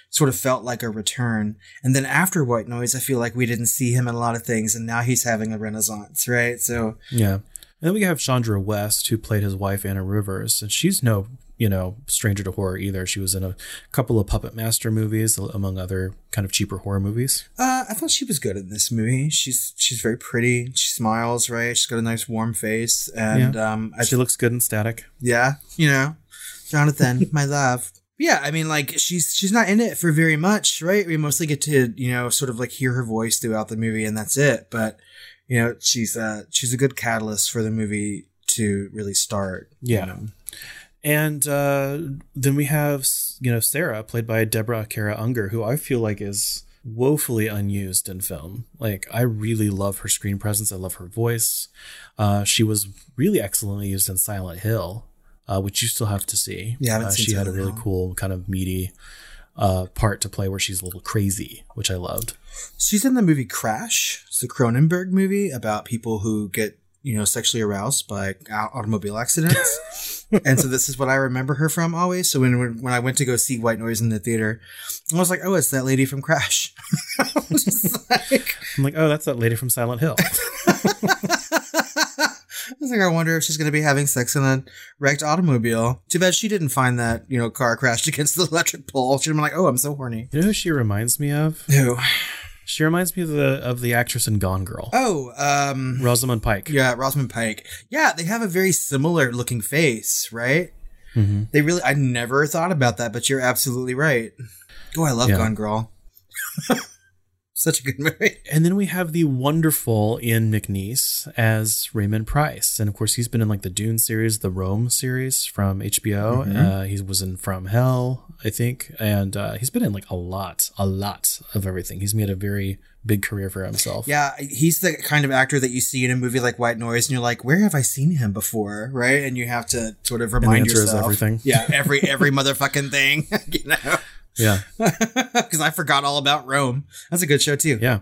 sort of felt like a return. And then after White Noise I feel like we didn't see him in a lot of things and now he's having a renaissance, right? So Yeah. And then we have Chandra West, who played his wife Anna Rivers, and she's no, you know, stranger to horror either. She was in a couple of Puppet Master movies, among other kind of cheaper horror movies. uh, I thought she was good in this movie. She's she's very pretty. She smiles, right? She's got a nice warm face, and um, I She looks good in Static. yeah, you know, Jonathan, my love. Yeah, I mean, like she's she's not in it for very much, right? We mostly get to you know sort of like hear her voice throughout the movie, and that's it. But you know, she's uh she's a good catalyst for the movie to really start. you Yeah. know. And uh, then we have, you know, Sarah, played by Deborah Kara Unger, who I feel like is woefully unused in film. Like, I really love her screen presence. I love her voice. Uh, she was really excellently used in Silent Hill, uh, which you still have to see. Yeah, I haven't uh, she had a really Hill. cool, kind of meaty uh, part to play where she's a little crazy, which I loved. She's in the movie Crash. It's a Cronenberg movie about people who get, you know, sexually aroused by automobile accidents. and so this is what I remember her from always. So when when I went to go see White Noise in the theater, I was like, oh, it's that lady from Crash. like, I'm like, oh, that's that lady from Silent Hill. I was like, I wonder if she's going to be having sex in a wrecked automobile. Too bad she didn't find that, you know, car crashed against the electric pole. She'd been like, oh, I'm so horny. you know who she reminds me of? Who? She reminds me of the of the actress in Gone Girl, Oh, um, Rosamund Pike. Yeah, Rosamund Pike. Yeah, they have a very similar looking face, right? Mm-hmm. They really, I never thought about that, but you're absolutely right. Oh, I love Yeah. Gone Girl. Such a good movie. And then we have the wonderful Ian McNeice as Raymond Price. And of course, he's been in like the Dune series, the Rome series from HBO. Uh, he was in From Hell, I think. And uh, he's been in like a lot, a lot of everything. He's made a very big career for himself. Yeah, he's the kind of actor that you see in a movie like White Noise, and you're like, "Where have I seen him before?" Right? And you have to sort of remind yourself. everything. Yeah, every every motherfucking thing. you know, Yeah. because I forgot all about Rome. That's a good show too. Yeah.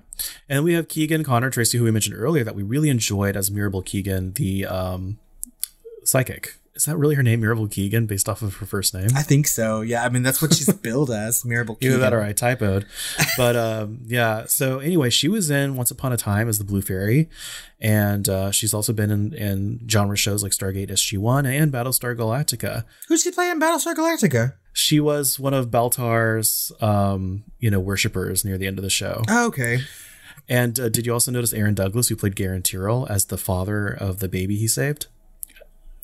And we have Keegan Connor Tracy, who we mentioned earlier, that we really enjoyed as Mirabel Keegan, the um, psychic. Is that really her name, Mirabel Keegan, based off of her first name? I think so. Yeah, I mean that's what she's billed as, Mirabel. Either that Keegan. or I typoed. But um, yeah, so anyway, she was in Once Upon a Time as the Blue Fairy. And uh, she's also been in, in genre shows like Stargate SG1 and Battlestar Galactica. Who's she playing in Battlestar Galactica? She was one of Baltar's, um, you know, worshippers near the end of the show. Oh, okay. And uh, did you also notice Aaron Douglas, who played Galen Tyrol as the father of the baby he saved?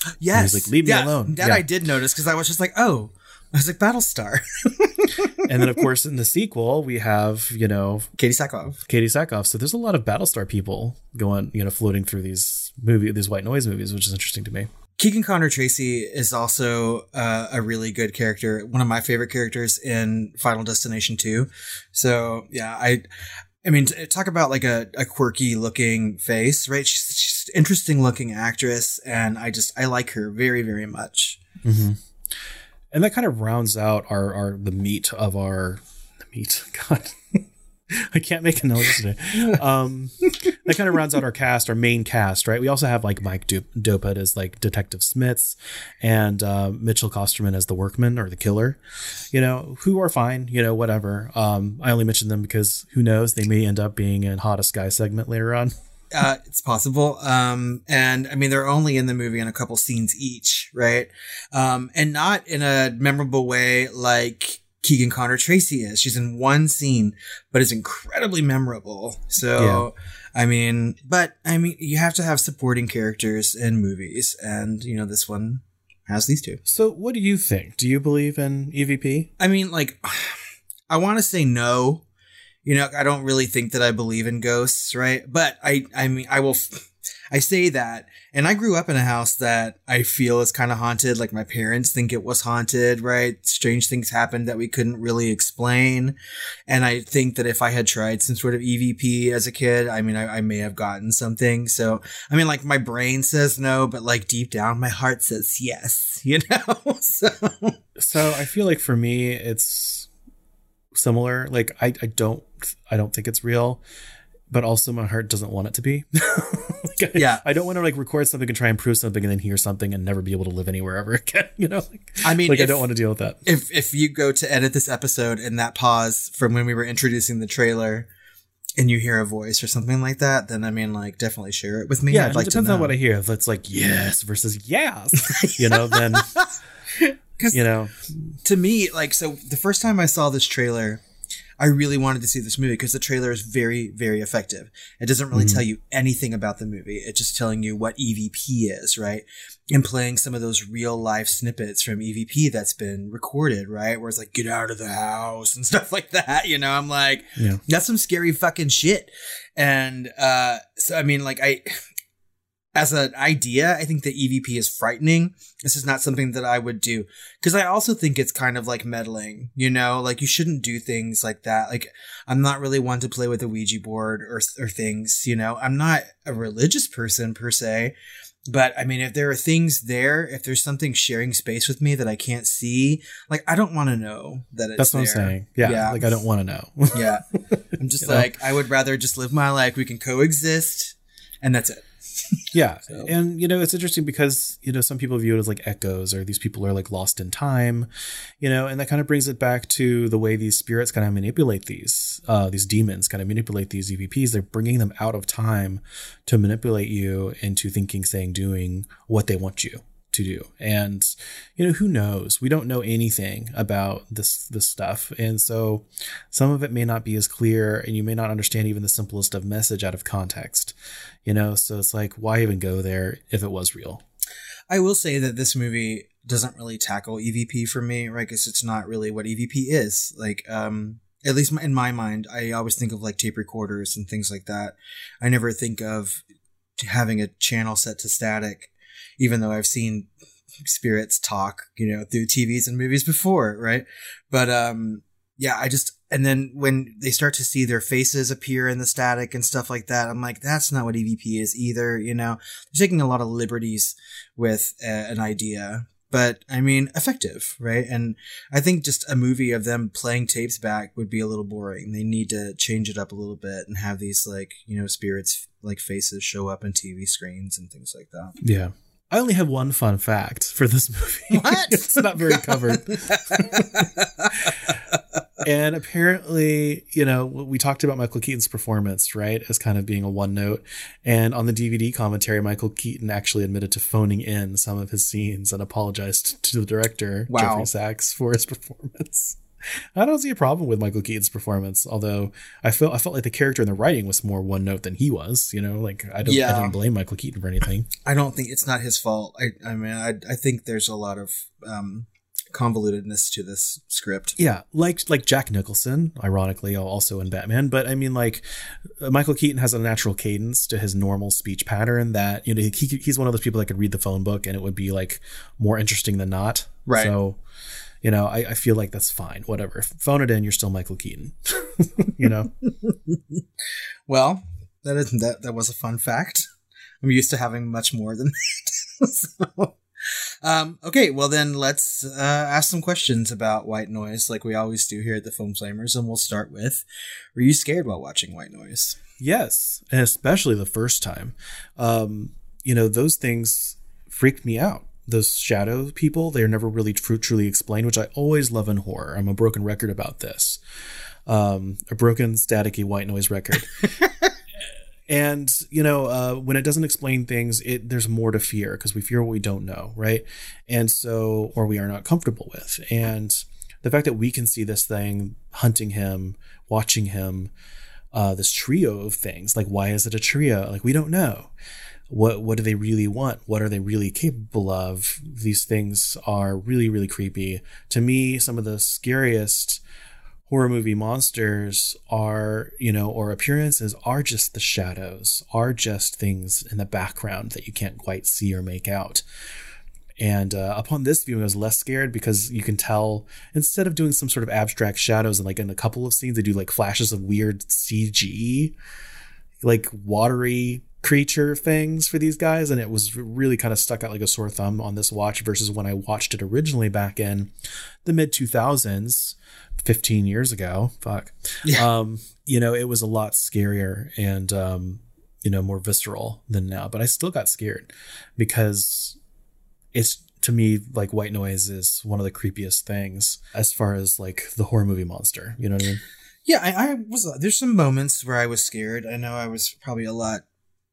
Yes. like, "Leave me alone." That Yeah. I did notice because I was just like, oh, I was like Battlestar. and then, of course, in the sequel, we have, you know, Katee Sackhoff. Katee Sackhoff. So there's a lot of Battlestar people going, you know, floating through these movie, these white noise movies, which is interesting to me. Keegan Connor Tracy is also uh, a really good character. One of my favorite characters in Final Destination 2. So yeah, I, I mean, talk about like a, a quirky looking face, right? She's, she's interesting looking actress, and I just I like her very very much. And that kind of rounds out our, our the meat of our the meat. God, I can't make a noise today. Um, that kind of rounds out our cast, our main cast, right? We also have like Mike Do- Dopud as like Detective Smiths, and uh, Mitchell Kosterman as the workman or the killer. You know, who are fine. You know, whatever. Um, I only mention them because who knows? They may end up being in Hottest Guy segment later on. Uh, it's possible. Um, and I mean, they're only in the movie in a couple scenes each, right? Um, and not in a memorable way like Keegan Connor Tracy is. She's in one scene, but it's incredibly memorable. So, I mean, but I mean, you have to have supporting characters in movies, and you know, this one has these two. So, what do you think? Do you believe in EVP? I mean, like, I want to say no. You know, I don't really think that I believe in ghosts, right? But I, I mean, I will, I say that, and I grew up in a house that I feel is kind of haunted. Like my parents think it was haunted, right? Strange things happened that we couldn't really explain. And I think that if I had tried some sort of EVP as a kid, I mean, I, I may have gotten something. So, I mean, like my brain says no, but like deep down, my heart says yes, you know? so, So I feel like for me, it's similar. Like I, I don't, I don't think it's real, but also my heart doesn't want it to be. like Yeah. I don't want to like record something and try and prove something and then hear something and never be able to live anywhere ever again. You know, like, I mean, like I don't want to deal with that. if if you go to edit this episode and that pause from when we were introducing the trailer and you hear a voice or something like that then i mean like definitely share it with me Yeah, i'd like it to depends on what I hear. If it's like yes versus yes, you know, then you know, to me like so the first time i saw this trailer i really wanted to see this movie because the trailer is very very effective. It doesn't really tell you anything about the movie. It's just telling you what evp is right? And playing some of those real life snippets from evp that's been recorded right? Where it's like get out of the house and stuff like that you know? I'm like Yeah. that's some scary fucking shit. And uh so i mean like i as an idea, I think the EVP is frightening. This is not something that I would do because I also think it's kind of like meddling, you know, like you shouldn't do things like that. Like I'm not really one to play with a Ouija board or, or things, you know, I'm not a religious person per se, but I mean, if there are things there, if there's something sharing space with me that I can't see, like I don't want to know that it's that's what I'm saying. Yeah, Yeah. like I don't want to know. Yeah. I'm just You know? like, I would rather just live my life. We can coexist and that's it. Yeah. And, you know, it's interesting because, you know, some people view it as like echoes or these people are like lost in time, you know, and that kind of brings it back to the way these spirits kind of manipulate these, uh, these demons kind of manipulate these EVPs. They're bringing them out of time to manipulate you into thinking, saying, doing what they want you to do. And, you know, who knows? We don't know anything about this, this stuff. And so some of it may not be as clear and you may not understand even the simplest of message out of context, you know? So it's like, why even go there if it was real? I will say that this movie doesn't really tackle EVP for me, right? Because it's not really what EVP is. Like, um, at least in my mind, I always think of like tape recorders and things like that. I never think of having a channel set to static, even though I've seen spirits talk, you know, through TVs and movies before, right? But, um, yeah, I just, and then when they start to see their faces appear in the static and stuff like that, I'm like, that's not what EVP is either, you know? They're taking a lot of liberties with uh, an idea, but I mean, effective, right? And I think just a movie of them playing tapes back would be a little boring. They need to change it up a little bit and have these, like, you know, spirits, like faces show up in TV screens and things like that. Yeah. I only have one fun fact for this movie. What? it's not very covered. and apparently, you know, we talked about Michael Keaton's performance, right, as kind of being a one note. And on the DVD commentary, Michael Keaton actually admitted to phoning in some of his scenes and apologized to the director, Wow. Geoffrey Sax, for his performance. I don't see a problem with Michael Keaton's performance, although I felt I felt like the character in the writing was more one note than he was. You know, like I don't I Yeah. didn't blame Michael Keaton for anything. I don't think it's not his fault. I, I mean, I, I think there's a lot of um, convolutedness to this script. Yeah, like like Jack Nicholson, ironically, also in Batman. But I mean, like uh, Michael Keaton has a natural cadence to his normal speech pattern that you know he, he's one of those people that could read the phone book and it would be like more interesting than not. Right. So, you know, I, I feel like that's fine. Whatever, phone it in. You're still Michael Keaton. you know. Well, that is that. That was a fun fact. I'm used to having much more than that. so, um, okay, well then let's uh, ask some questions about White Noise, like we always do here at the Film Flamers, and we'll start with: Were you scared while watching White Noise? Yes, and especially the first time. Um, you know, those things freaked me out. Those shadow people, they're never really tru- truly explained, which I always love in horror. I'm a broken record about this. Um, a broken, staticky white noise record. and you know, uh, when it doesn't explain things, it there's more to fear because we fear what we don't know, right? And so, or we are not comfortable with. And the fact that we can see this thing hunting him, watching him, uh, this trio of things. Like, why is it a trio? Like, we don't know. What what do they really want? What are they really capable of? These things are really really creepy. To me, some of the scariest horror movie monsters are, you know, or appearances are just the shadows, are just things in the background that you can't quite see or make out. And uh, upon this viewing, I was less scared because you can tell instead of doing some sort of abstract shadows and like in a couple of scenes, they do like flashes of weird CG, like watery creature things for these guys. And it was really kind of stuck out like a sore thumb on this watch versus when I watched it originally back in the mid 2000s, 15 years ago. Fuck. Yeah. Um, you know, it was a lot scarier and, um, you know, more visceral than now, but I still got scared because it's to me like white noise is one of the creepiest things as far as like the horror movie monster. You know what I mean? Yeah, I, I was. There's some moments where I was scared. I know I was probably a lot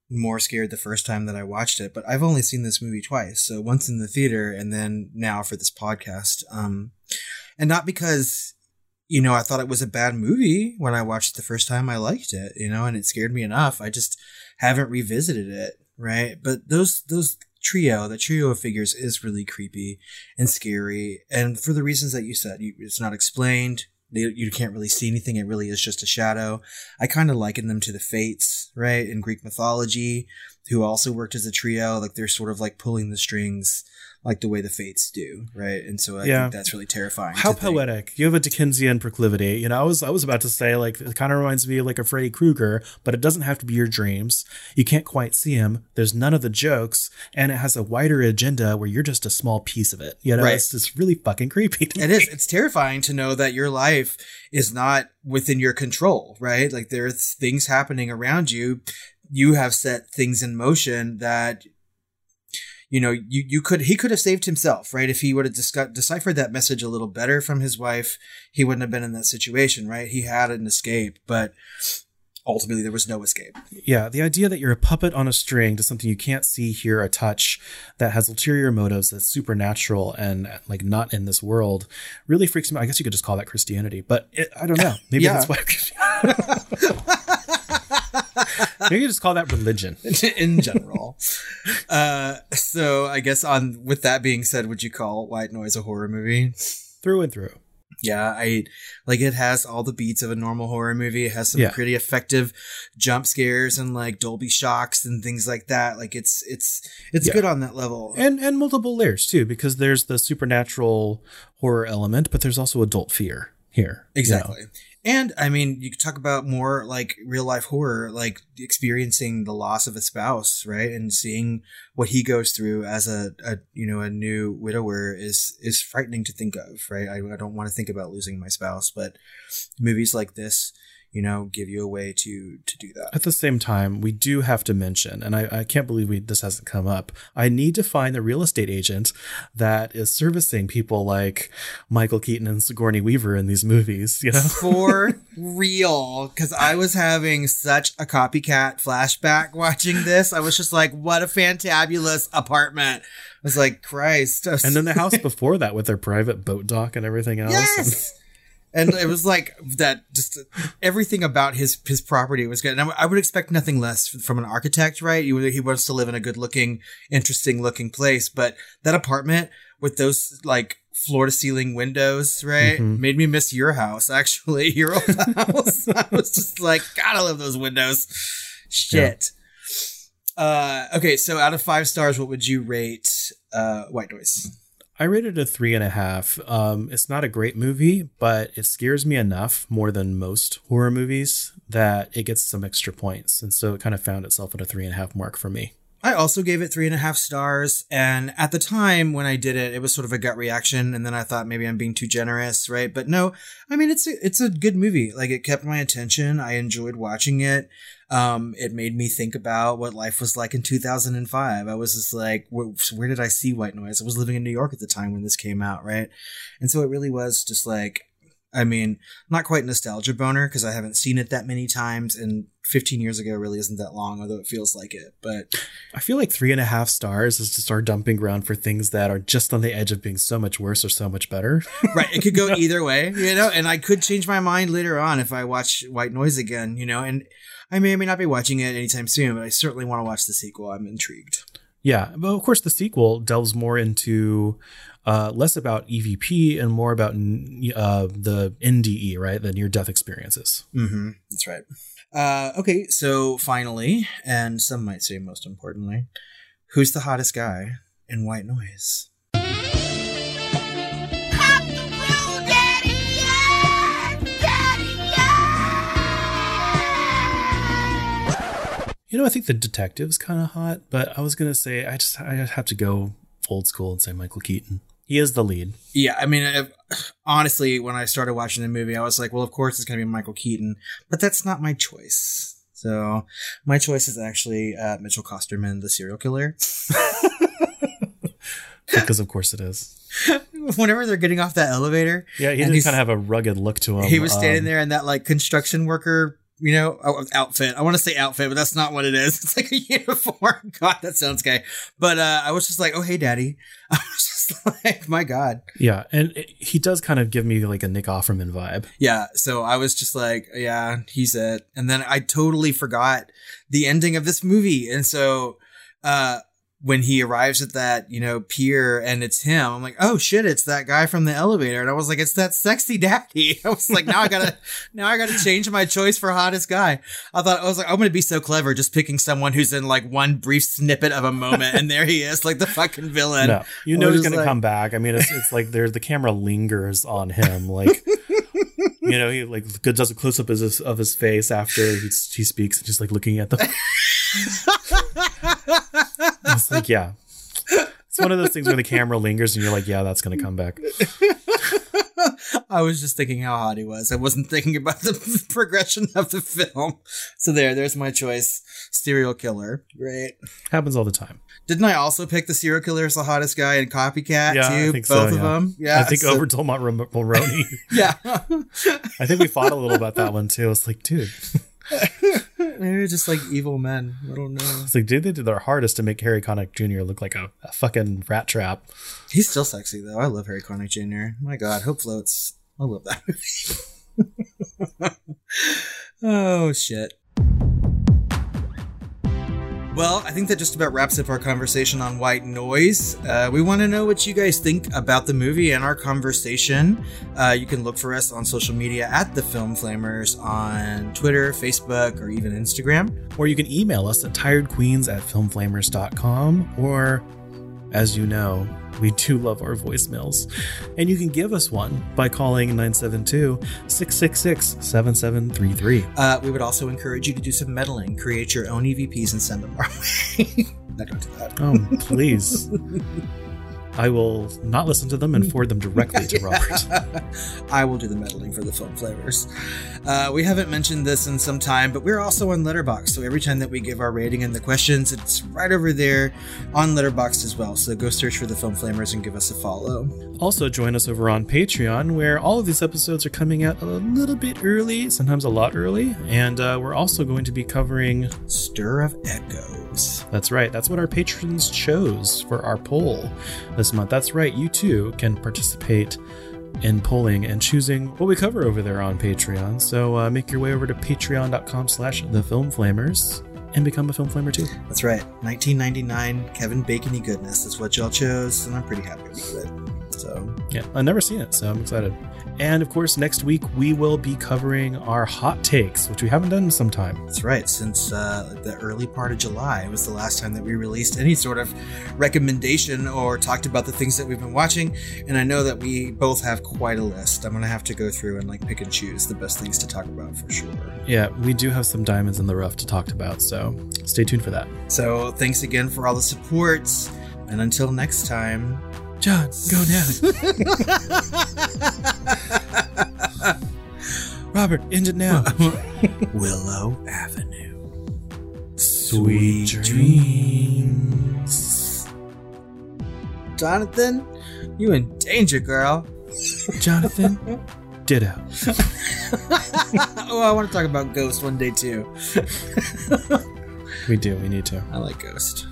more scared the first time that I watched it, but I've only seen this movie twice. So once in the theater, and then now for this podcast. Um, and not because you know I thought it was a bad movie when I watched it the first time. I liked it, you know, and it scared me enough. I just haven't revisited it, right? But those those trio, the trio of figures is really creepy and scary. And for the reasons that you said, it's not explained. You, you can't really see anything. It really is just a shadow. I kind of liken them to the Fates, right? In Greek mythology, who also worked as a trio. Like they're sort of like pulling the strings like the way the fates do, right? And so I Yeah. think that's really terrifying. How to think. poetic! You have a Dickensian proclivity. You know, I was I was about to say like it kind of reminds me of like a Freddy Krueger, but it doesn't have to be your dreams. You can't quite see him. There's none of the jokes, and it has a wider agenda where you're just a small piece of it. You know, Right. it's just really fucking creepy. It is. It's terrifying to know that your life is not within your control, right? Like there's things happening around you. You have set things in motion that, you know, you, you could, he could have saved himself, right? If he would have discuss, deciphered that message a little better from his wife, he wouldn't have been in that situation, right? He had an escape, but ultimately there was no escape. Yeah, the idea that you're a puppet on a string to something you can't see, hear, or touch that has ulterior motives that's supernatural and like not in this world really freaks me out. I guess you could just call that Christianity, but it, I don't know. Maybe that's why. Maybe just call that religion. in general. uh, so I guess on with that being said, would you call White Noise a horror movie? through and through. Yeah, I like it has all the beats of a normal horror movie. It has some Yeah. pretty effective jump scares and like Dolby shocks and things like that. Like it's it's it's Yeah. good on that level. And and multiple layers too, because there's the supernatural horror element, but there's also adult fear here. you know? And I mean, you could talk about more like real life horror, like experiencing the loss of a spouse, right? And seeing what he goes through as a, a you know, a new widower is, is frightening to think of, right? I, I don't want to think about losing my spouse, but movies like this, you know, give you a way to, to do that. At the same time, we do have to mention, and I, I can't believe we, this hasn't come up. I need to find the real estate agent that is servicing people like Michael Keaton and Sigourney Weaver in these movies. You know, For real, because I was having such a copycat flashback watching this. I was just like, what a fantabulous apartment. I was like, Christ. Was- and then the house before that with their private boat dock and everything else. Yes. And it was like that. Just everything about his his property was good. And I, I would expect nothing less from an architect, right? He, he wants to live in a good looking, interesting looking place. But that apartment with those like floor to ceiling windows, right, Mhm. made me miss your house. Actually, your old house. I was just like, gotta love those windows. Shit. Uh, okay, so out of five stars, what would you rate uh, White Noise? I rated it a three and a half. Um, it's not a great movie, but it scares me enough more than most horror movies that it gets some extra points. And so it kind of found itself at a three and a half mark for me. I also gave it three and a half stars. And at the time when I did it, it was sort of a gut reaction. And then I thought maybe I'm being too generous, right? But no, I mean, it's a, it's a good movie. Like it kept my attention. I enjoyed watching it. Um, it made me think about what life was like in 2005. I was just like, where, where did I see White Noise? I was living in New York at the time when this came out, right? And so it really was just like, I mean, not quite nostalgia boner because I haven't seen it that many times, and 15 years ago really isn't that long, although it feels like it. But I feel like three and a half stars is just our dumping ground for things that are just on the edge of being so much worse or so much better. right, it could go either way, you know. And I could change my mind later on if I watch White Noise again, you know. And I may or may not be watching it anytime soon, but I certainly want to watch the sequel. I'm intrigued. Yeah, but of course the sequel delves more into uh, less about EVP and more about uh, the NDE, right? The near death experiences. Mm-hmm. That's right. Uh, okay, so finally, and some might say most importantly, who's the hottest guy in White Noise? You know, I think the detective's kind of hot, but I was gonna say I just I have to go old school and say Michael Keaton. He is the lead. Yeah, I mean, honestly, when I started watching the movie, I was like, well, of course it's gonna be Michael Keaton, but that's not my choice. So my choice is actually uh, Mitchell Kosterman, the serial killer. because of course it is. Whenever they're getting off that elevator, yeah, he did kind of have a rugged look to him. He was standing um, there in that like construction worker you know, outfit. I want to say outfit, but that's not what it is. It's like a uniform. God, that sounds gay. But uh, I was just like, oh, hey, daddy. Like, my God. Yeah. And it, he does kind of give me like a Nick Offerman vibe. Yeah. So I was just like, yeah, he's it. And then I totally forgot the ending of this movie. And so, uh, when he arrives at that, you know, pier and it's him, I'm like, oh shit, it's that guy from the elevator. And I was like, it's that sexy daddy. I was like, now I gotta, now I gotta change my choice for hottest guy. I thought, I was like, I'm gonna be so clever just picking someone who's in like one brief snippet of a moment and there he is, like the fucking villain. No, you know he's gonna like... come back. I mean, it's, it's like there's the camera lingers on him. Like, you know, he like does a close up of his, of his face after he, he speaks and just like looking at the. It's like, yeah. It's one of those things where the camera lingers and you're like, yeah, that's going to come back. I was just thinking how hot he was. I wasn't thinking about the progression of the film. So there, there's my choice. Serial killer. Great. Happens all the time. Didn't I also pick the serial killer as the hottest guy in Copycat yeah, too? I think Both so, of yeah. them. Yeah. I think so. over Mulroney. yeah. I think we fought a little about that one too. It's like, dude. They're just like evil men. I don't know. It's like, dude, they did their hardest to make Harry Connick Jr. look like a, a fucking rat trap. He's still sexy though. I love Harry Connick Jr. My God, Hope Floats. I love that movie. oh shit. Well, I think that just about wraps up our conversation on White Noise. Uh, we want to know what you guys think about the movie and our conversation. Uh, you can look for us on social media at The Film Flamers on Twitter, Facebook, or even Instagram. Or you can email us at tiredqueens at filmflamers.com or, as you know, we do love our voicemails. And you can give us one by calling 972 666 7733. Uh, we would also encourage you to do some meddling, create your own EVPs, and send them our way. I don't do that. Oh, please. I will not listen to them and forward them directly to Robert. I will do the meddling for the film flamers. Uh, we haven't mentioned this in some time, but we're also on Letterboxd. So every time that we give our rating and the questions, it's right over there on Letterboxd as well. So go search for the film flamers and give us a follow. Also, join us over on Patreon, where all of these episodes are coming out a little bit early, sometimes a lot early. And uh, we're also going to be covering Stir of Echoes. That's right. That's what our patrons chose for our poll this month. That's right. You too can participate in polling and choosing what we cover over there on Patreon. So uh, make your way over to patreon.com slash the film flamers and become a film flamer too. That's right. 1999 Kevin Bacony goodness. That's what y'all chose, and I'm pretty happy with it. So yeah, I've never seen it, so I'm excited. And of course, next week we will be covering our hot takes, which we haven't done in some time. That's right. Since uh, the early part of July was the last time that we released any sort of recommendation or talked about the things that we've been watching. And I know that we both have quite a list. I'm gonna have to go through and like pick and choose the best things to talk about for sure. Yeah, we do have some diamonds in the rough to talk about, so stay tuned for that. So thanks again for all the supports, and until next time. John, go now. Robert, end it now. Willow Avenue. Sweet dreams. Jonathan, you in danger, girl. Jonathan, ditto. oh, I want to talk about Ghost one day too. we do. We need to. I like Ghost.